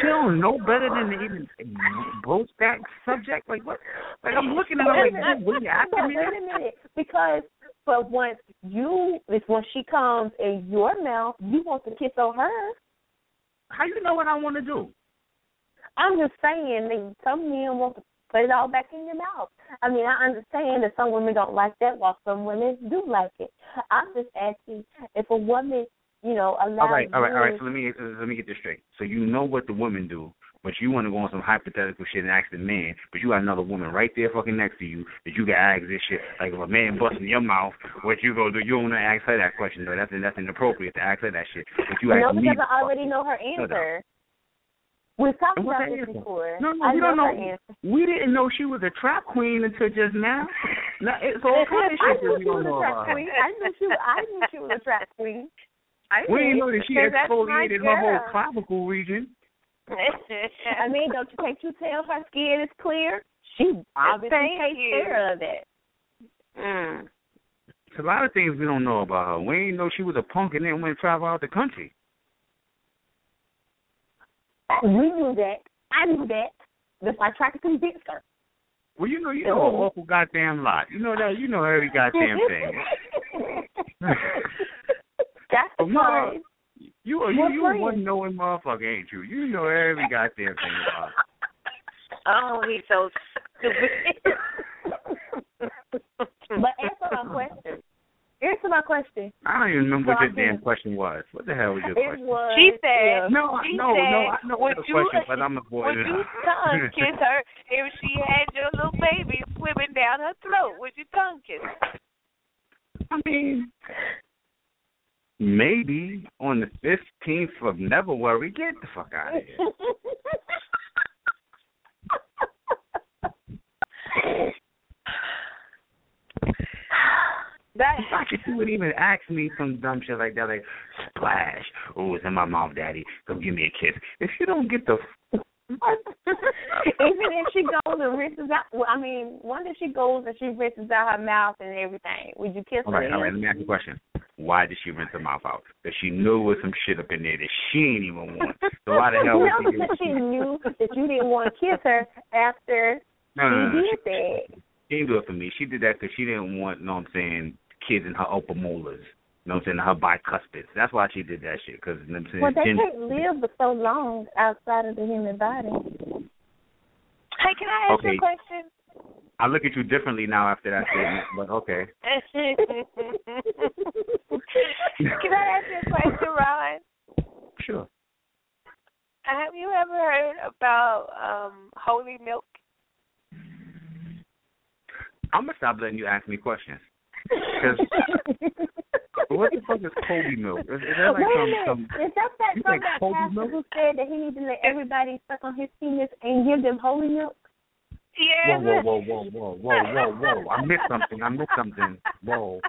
She don't know better than to even broach that subject. Like what? Like I'm looking at her like, what are you asking me? Wait a minute, because but once you, it's when she comes in your mouth, you want to kiss on her. How you know what I want to do? I'm just saying that some men want to put it all back in your mouth. I mean, I understand that some women don't like that, while some women do like it. I'm just asking if a woman, you know, allows All right, all right, all right. So let me let me get this straight. So you know what the women do, but you want to go on some hypothetical shit and ask the man, but you got another woman right there fucking next to you that you can ask this shit. Like if a man busting your mouth, what you go do? You don't want to ask her that question though. That's that's inappropriate to ask her that shit. But you no, ask me. because I already know her Shut up. answer. We've talked about this answer? before. No, no, I we don't know know. her answer. We didn't know she was a trap queen until just now. now it's all kind of I shit knew that we she was don't a know trap about queen. I knew she. Was, I knew she was a trap queen. I We didn't did. know that she Because my exfoliated her whole clavicle region. I mean, don't you can't you tell her skin is clear? She obviously Thank takes you. care of it. mm. It's a lot of things we don't know about her. We didn't know she was a punk and then went to travel out the country. We knew that. I knew that. That's why I tried to convince her. Well, you know, you know an awful goddamn lot. You know that. You know every goddamn thing. That's But no, fine. You are you, you a one knowing motherfucker, ain't you? You know every goddamn thing about. Her. Oh, he's so stupid. But answer my question. Answer my question. I don't even remember what So I your damn can- question was. What the hell was your It question? was. She said- if- No, She no, said, no. I know what the question, but I'm Would you tongue kiss her if she had your little baby swimming down her throat? Would you tongue kiss her? I mean, maybe on the fifteenth of Never Worry. Get the fuck out of here. That The fact you would even ask me some dumb shit like that, like splash, oh, it's in my mouth, daddy. Come give me a kiss. If you don't get the Even if she goes and rinses out, well, I mean, one if she goes and she rinses out her mouth and everything, would you kiss all her? right, all right. Let me ask you a question. Why did she rinse her mouth out? Because she knew there was some shit up in there that she ain't even want. So why the hell no, would she? because she knew that you didn't want to kiss her after No, no, no. no. she She, did that. she didn't do it for me. She did that because she didn't want, you know what I'm saying, kids in her upper molars. You know what I'm saying, her bicuspids. That's why she did that shit. Because you know what I'm saying, Well, they can't live for so long outside of the human body. Hey, can I ask you a question? I look at you differently now after that statement, but okay. can I ask you a question, Ron? Sure. Have you ever heard about um holy milk? I'm gonna stop letting you ask me questions. What the fuck is Kobe milk? Is, is that like Wait a some minute. some? Is that that you think that Kobe pastor milk? who said that he needs to let everybody suck on his penis and give them holy milk? Yeah. Whoa, whoa, whoa, whoa, whoa, whoa, whoa, whoa! I missed something. I missed something. Whoa.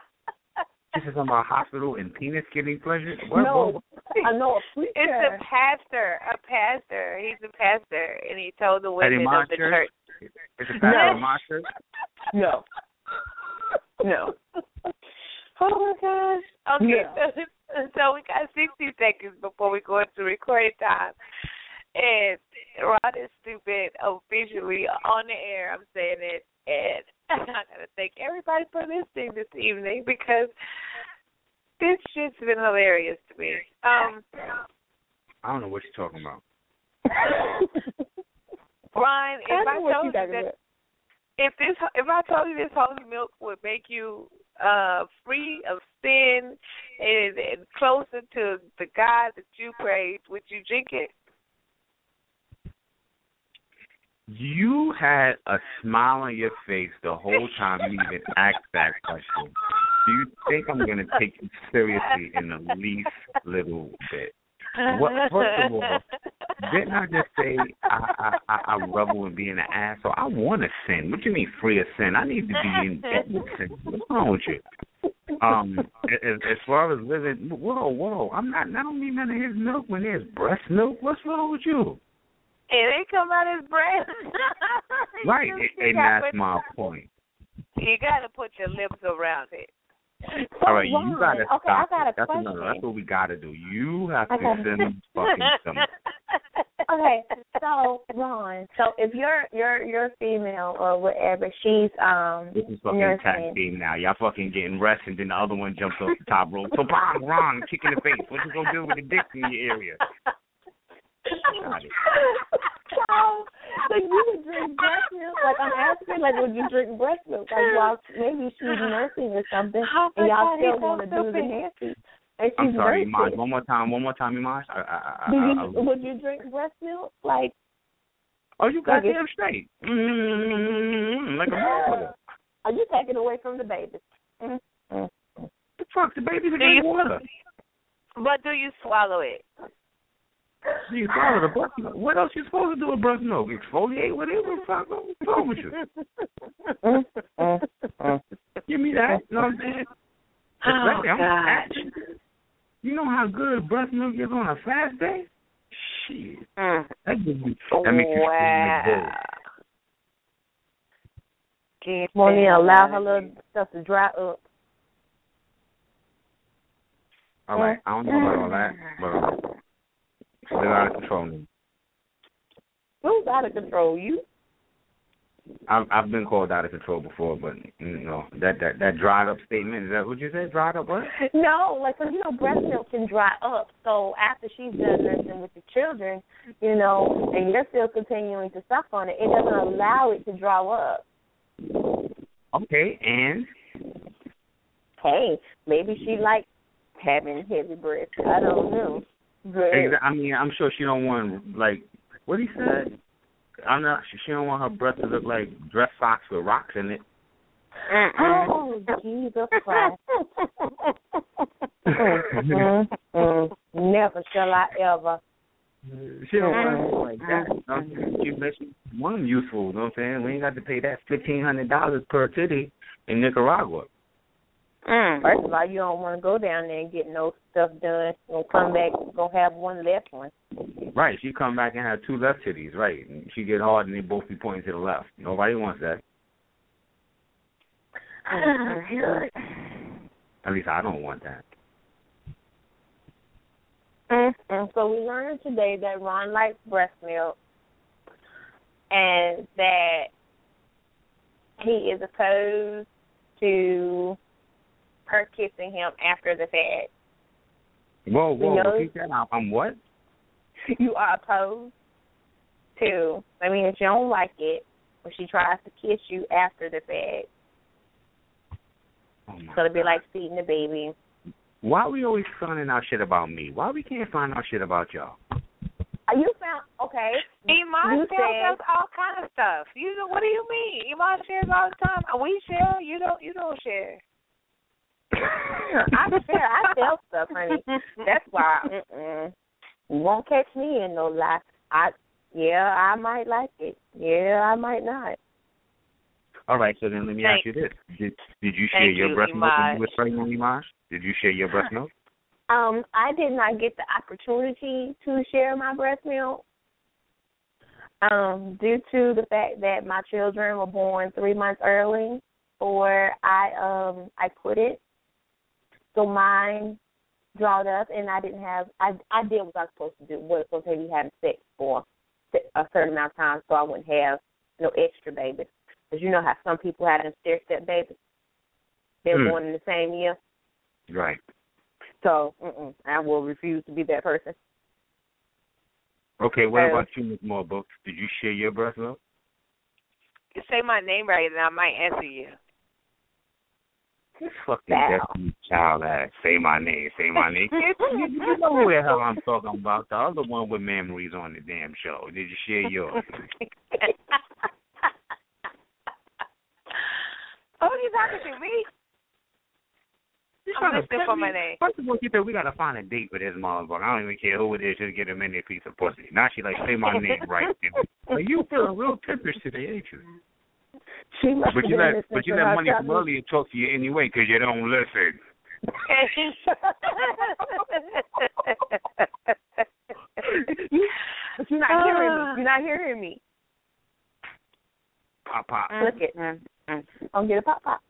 This is about hospital and penis getting pleasure. What, no, whoa? I know a preacher. It's a pastor, a pastor. He's a pastor, and he told the women of the church. It's a pastor No. of my church. No. No. Oh my gosh. Okay, Yeah. so, so we got 60 seconds before we go into recording time. And Rod is stupid officially on the air. I'm saying it. And I got to thank everybody for listening this evening because this shit's been hilarious to me. Um, I don't know what you're talking about. Ryan, if I, know what told you you that about. if this if I told you this holy milk would make you uh free of sin and, and closer to the God that you praise, would you drink it? You had a smile on your face the whole time you even asked that question. Do you think I'm going to take you seriously in the least little bit? What? First of all, didn't I just say I I, I, I revel in being an asshole? I want to sin. What do you mean free of sin? I need to be in with sin. What's wrong with you? Um, as, as far as living, whoa, whoa, I'm not. I don't need none of his milk when there's breast milk. What's wrong with you? It ain't come out his breast. Right, and, just and gotta that's my point. You gotta put your lips around it. So, All right, you gotta okay, stop. I got a. That's question. another. That's what we gotta do. You have to Okay. send fucking some. okay, so Ron, so if you're you're you're female or whatever, she's um This is fucking nursing. tag team now. Y'all fucking getting rest, and then the other one jumps off the top rope. So, bang, Ron, kick in the face. What you gonna do with the dick in your area? Got it. so, so you would drink breast milk? Like I'm asking, like would you drink breast milk? Like while maybe she's nursing or something, Oh and y'all God, still so want to do the stupid. nancy, and she's I'm sorry, nursing. Imaj. One more time. One more time, Imaj. I, I, I, Do I, I, would you drink breast milk? Like oh, you like goddamn straight. Mm, like a motherfucker. are you taking away from the baby? Mm, mm. The fuck, the baby's Do in you- water. But do you swallow it? So you swallow the breast milk. What else you supposed to do with breast milk? Exfoliate with it? What the fuck what's wrong with you? Give me that. You know what I'm saying? Oh I'm God. fat. You know how good breast milk is on a fast day? Shit. Mm. That gives you that makes you wow. feel good. Get Won't even that allow her little stuff to dry up. All right, I don't know about all that, but still out of control now. Who's out of control? You? I've I've been called out of control before, but you know that that that dried up statement is that what you said? Dried up what? No, like 'cause you know breast milk can dry up. So after she's done nursing with the children, you know, and you're still continuing to suck on it, it doesn't allow it to dry up. Okay, and Hey, maybe she likes having heavy breasts. I don't know. But exa- I mean I'm sure she don't want like what he said. I'm not. She, she don't want her breath to look like dress socks with rocks in it. oh Jesus Christ! never shall I ever. She don't want it like that. You know what I'm saying? She one useful. You know what I'm saying? We ain't got to pay that fifteen hundred dollars per titty in Nicaragua. Mm. First of all, you don't want to go down there and get no stuff done. Gonna come back, gonna have one left one. Right. She come back and have two left titties. Right. And she get hard and they both be pointing to the left. Nobody wants that. At least I don't want that. Mm-hmm. So we learned today that Ron likes breast milk, and that he is opposed to her kissing him after the fact. Whoa, whoa, You know- repeat that. I'm, I'm what? You are opposed to. I mean, if you don't like it, when she tries to kiss you after the fact, Oh my it's gonna be God. like feeding the baby. Why are we always finding out shit about me? Why we can't find out shit about y'all? Are you found okay? Iman You tells said- us all kind of stuff. You know what do you mean? Iman shares all the time. We share. You don't. You don't share. I share. I tell stuff, honey. That's why. Mm-mm. You won't catch me in no lie. I yeah, I might like it. Yeah, I might not. All right, so then let me ask you this: Did did you share Thank your you, breast milk when Imaj. you was pregnant, Imaj? Did you share your breast milk? Um, I did not get the opportunity to share my breast milk. Um, due to the fact that my children were born three months early, or I um I quit it. So mine drawed up, and I didn't have. I I did what I was supposed to do. What was supposed to be having sex for a certain amount of time, so I wouldn't have no extra babies. Because you know how some people have them stair step babies. They're Hmm. born in the same year. Right. So mm-mm, I will refuse to be that person. Okay. What Uh, about you, Miss Moore Books? Did you share your breast milk? You say my name right, and I might answer you. This fucking Wow. Destiny Child ass. Say my name. Say my name. you, you know who the hell I'm talking about? The other one with memories on the damn show. Did you share yours? Are you talking to? Me? I'm listening for my name. First of all, she said we gotta find a date with this motherfucker. I don't even care who it is, just get him in there piece of pussy. Now she like say my name right. Like, you feeling real pimpish today, ain't you? She must But you been let but you to let money from cousin. earlier talk to you anyway because you don't listen. you, you're not hearing me. You're not hearing me. Pop pop. Look it. Mm, mm. I'll get a pop pop.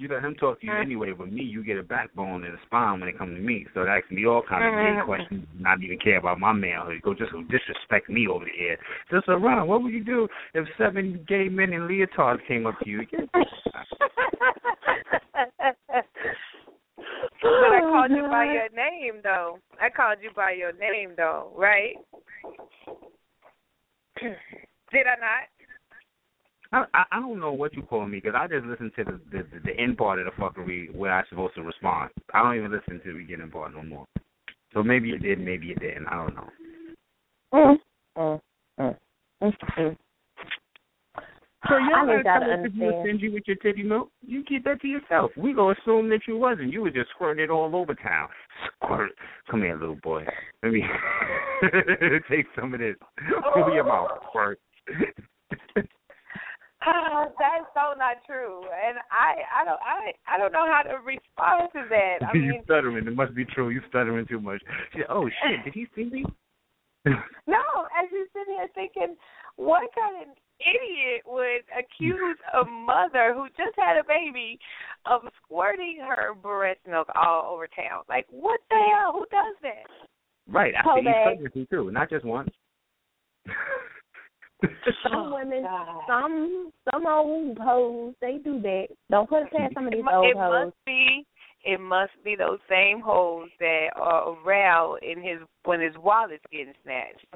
You let him talk to you anyway. With me, you get a backbone and a spine when it comes to me. So that asks me all kinds of Mm-hmm. gay questions. Not even care about my manhood. Go just disrespect me over the air. Just around. What would you do if seven gay men in leotards came up to you? but I called you by your name, though. I called you by your name, though, right? Did I not? I, I don't know what you call me because I just listen to the, the the end part of the fuckery where I'm supposed to respond. I don't even listen to the beginning part no more. So maybe you did, maybe you didn't. I don't know. Mm, mm, mm, mm, mm. So y'all need gotta tell us if you were stingy with your titty milk. You keep that to yourself. We gonna assume that you wasn't. You were just squirting it all over town. Squirt. Come here, little boy. Let me take some of this. Open your mouth. Squirt. That's so not true, and I I don't I I don't know how to respond to that. I you mean, stuttering. It must be true. You're stuttering too much. She, oh shit! Did he see me? no, as you sitting here thinking, what kind of idiot would accuse a mother who just had a baby of squirting her breast milk all over town? Like, what the hell? Who does that? right. I Hold see he's on. pregnancy too, not just once. Some oh, women, God. some some old hoes, they do that. Don't put it past some of these It, mu- old it hoes. must be. It must be those same hoes that are around in his when his wallet's getting snatched.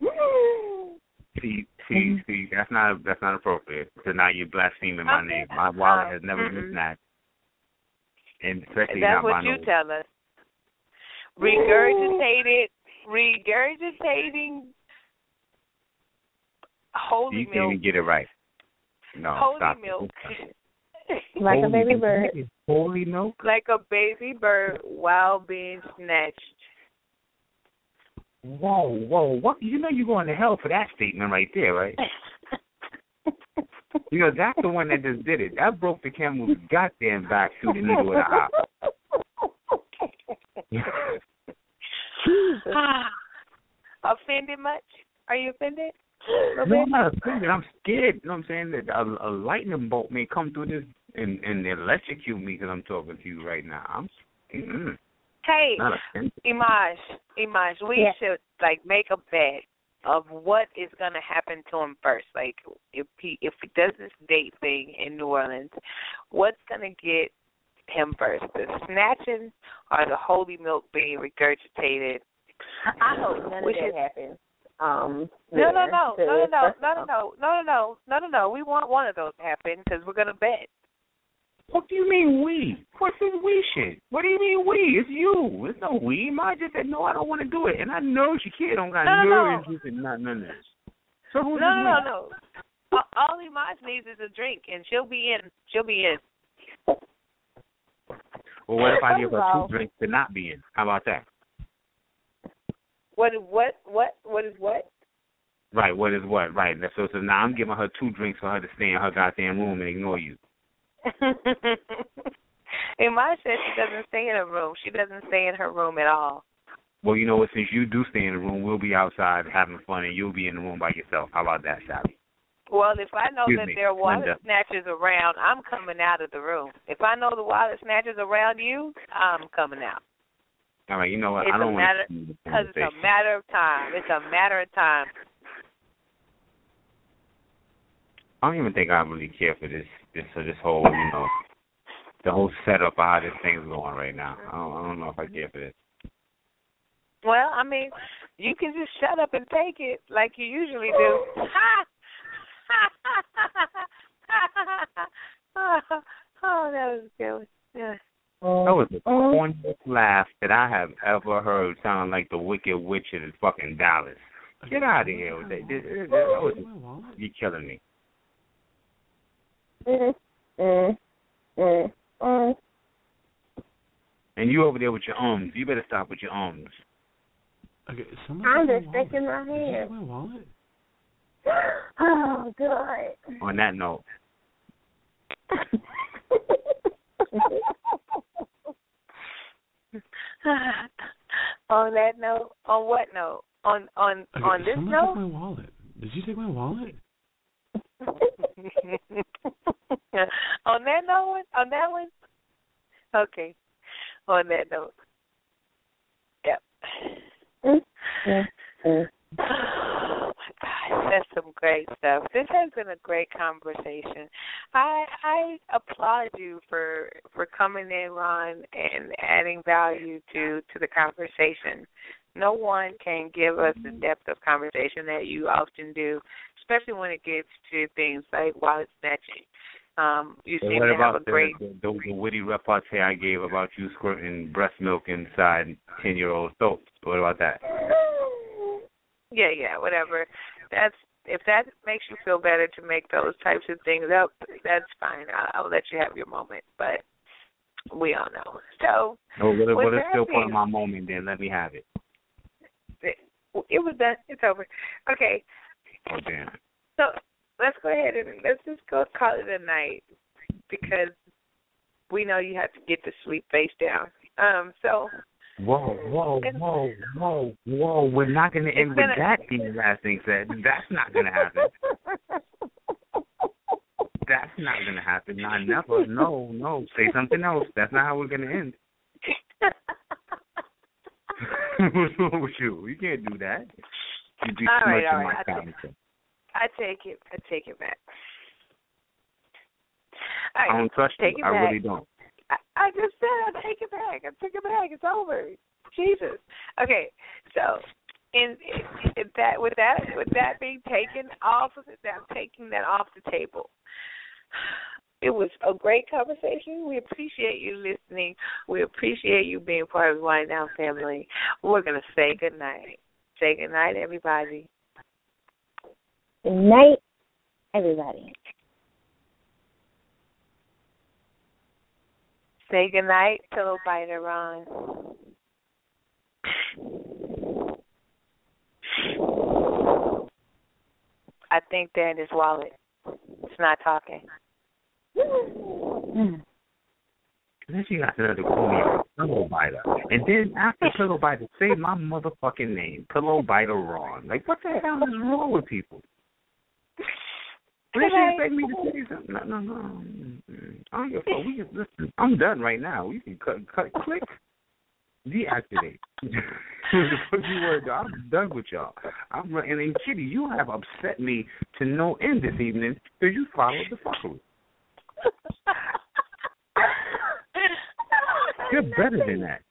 See, see, see. That's not that's not appropriate. So now you're blaspheming my name. My wallet has never been snatched, and especially That's not what mine. you tell us. Regurgitated, regurgitating holy You can't even get it right. No, holy stop it. milk. like a baby bird. Holy milk. like a baby bird while being snatched. Whoa, whoa, what? You know you're going to hell for that statement right there, right? You know that's the one that just did it. That broke the camel's goddamn back through the needle of the eye. Ah. offended much? Are you offended? A No, I'm bit? not offended. I'm scared. You know what I'm saying? That a, a lightning bolt may come through this and and electrocute me because I'm talking to you right now. I'm mm, Hey, not offended. Imaj, Imaj, we Yeah. should like make a bet of what is going to happen to him first. Like if he if he does this date thing in New Orleans, what's going to get him first? The snatching or the holy milk being regurgitated? I hope none of Which that is- happens. Um, No, no, no, no, no, no, no, no, no, no, no, no, no, no. We want one of those to happen because we're going to bet. What do you mean we? What's this we shit? What do you mean we? It's you. It's no we. Ma just said no, I don't want to do it, and I know she kid don't got No, no, no no. interest in none, none of this. So No, who's no, this no, we? no. All- All Imaj needs is a drink, and she'll be in. She'll be in. Well, what if I give her two drinks to not be in? How about that? What? What? What? What is what? Right. What is what? Right. So, so now I'm giving her two drinks for her to stay in her goddamn room and ignore you. Imaj says she doesn't stay in her room. She doesn't stay in her room at all. Well, you know what? Since you do stay in the room, we'll be outside having fun, and you'll be in the room by yourself. How about that, Sally? Well, if I know Excuse that me, there are wallet Linda. snatchers around, I'm coming out of the room. If I know the wallet snatchers around you, I'm coming out. All right. You know what? It's I don't want to continue the Because it's a matter of time. It's a matter of time. I don't even think I really care for this this uh, this whole you know the whole setup of how this thing's going right now. I don't, I don't know if I care for this. Well, I mean, you can just shut up and take it like you usually do. oh, that was good. Yeah. That was the corniest laugh that I have ever heard sound like the Wicked Witch in fucking Dallas. Get out of here with that. That- that- that was- You're killing me. Mm, mm, mm. And you over there with your arms. You better stop with your arms. Okay, someone I'm just my shaking my Did you head. my wallet? Oh, good. On that note, on that note, on what note? On on Okay, on this someone note? took my wallet. Did you take my wallet? on that note, on that one, okay. On that note, yep. Oh mm-hmm. my mm-hmm. Gosh, that's some great stuff. This has been a great conversation. I I applaud you for for coming in, Ron, and adding value to to the conversation. No one can give us the depth of conversation that you often do, especially when it gets to things like wallet snatching. Um, you And seem what to have a the, great the, the, the witty repartee I gave about you squirting breast milk inside ten year old soap? What about that? Yeah, yeah, whatever. That's if that makes you feel better to make those types of things up, that's fine. I'll, I'll let you have your moment, but we all know. So Oh, what, if- With what is still part of my moment? Then let me have it. it, it was done. It's over. Okay, Oh damn. so let's go ahead and let's just go call it a night because we know you have to get the sweet face down. Um, so Whoa, whoa, whoa, whoa, whoa. We're not going to end with gonna- that being the last thing said. That's not going to happen. That's not going to happen. Not never. No, no. Say something else. That's not how we're going to end. What's wrong with you? You can't do that. You'd be All too right, much all right. my I take- I take it. I take it back. All I don't trust take you. it I back. really don't. I, just said I take it back. I take it back. It's over. Jesus. Okay, so in, in, that with that with that being taken off of it, I'm taking that off the table. It was a great conversation. We appreciate you listening. We appreciate you being part of the Wine Down family. We're gonna say good night. Say good night, everybody. Good night, everybody. Say good night, pillow biter Ron. I think they're in his wallet. It's not talking. Mm. Then she got to call me pillow biter. And then after pillow biter, say my motherfucking name, pillow biter Ron. Like, what the hell is wrong with people? When she Right. expect me to oh. say something? No, no, no. I don't give a fuck. We can listen. I'm done right now. We can cut, cut, click, deactivate. Fuck you word, though. I'm done with y'all. I'm and, and Kitty, you have upset me to no end this evening because you followed the fuckery. You're better than that.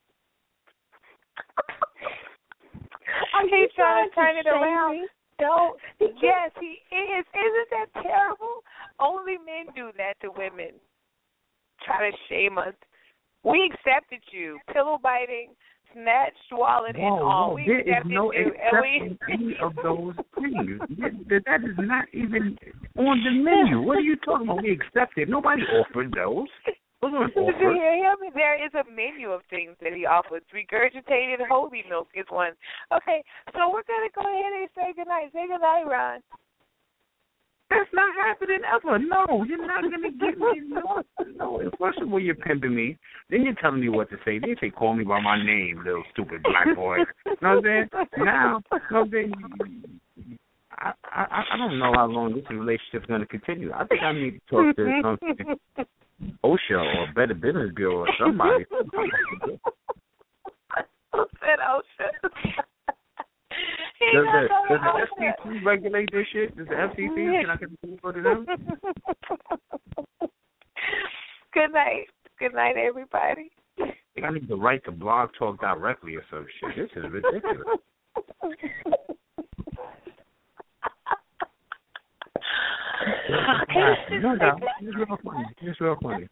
I keep trying to turn it around. me? Don't. Yes, he is. Isn't that terrible? Only men do that to women. Try to shame us. We accepted you. Pillow biting, snatched wallet, and all. We there is accepted no you, and we. any of those things. That is not even on the menu. What are you talking about? We accepted. Nobody offered those. Those weren't Did you hear him? There is a menu of things that he offers. Regurgitated holy milk is one. Okay, so we're gonna go ahead and say goodnight. Say goodnight, Ron. That's not happening ever. No, you're not gonna get me. No, no. First of all, you're pimping me. Then you're telling me what to say. Then you say, "Call me by my name, little stupid black boy." You know what I'm saying? Now, you know what I'm saying? I, I I don't know how long this relationship is gonna continue. I think I need to talk to something. OSHA or Better Business Bureau or somebody. Who said OSHA? Does the, does the FCC regulate this shit? Does the FCC? Can I get the go to them? Good night. Good night, everybody. I think I need to write to Blog Talk directly or some shit. This is ridiculous. Okay. no doubt. It's real funny. It's real funny.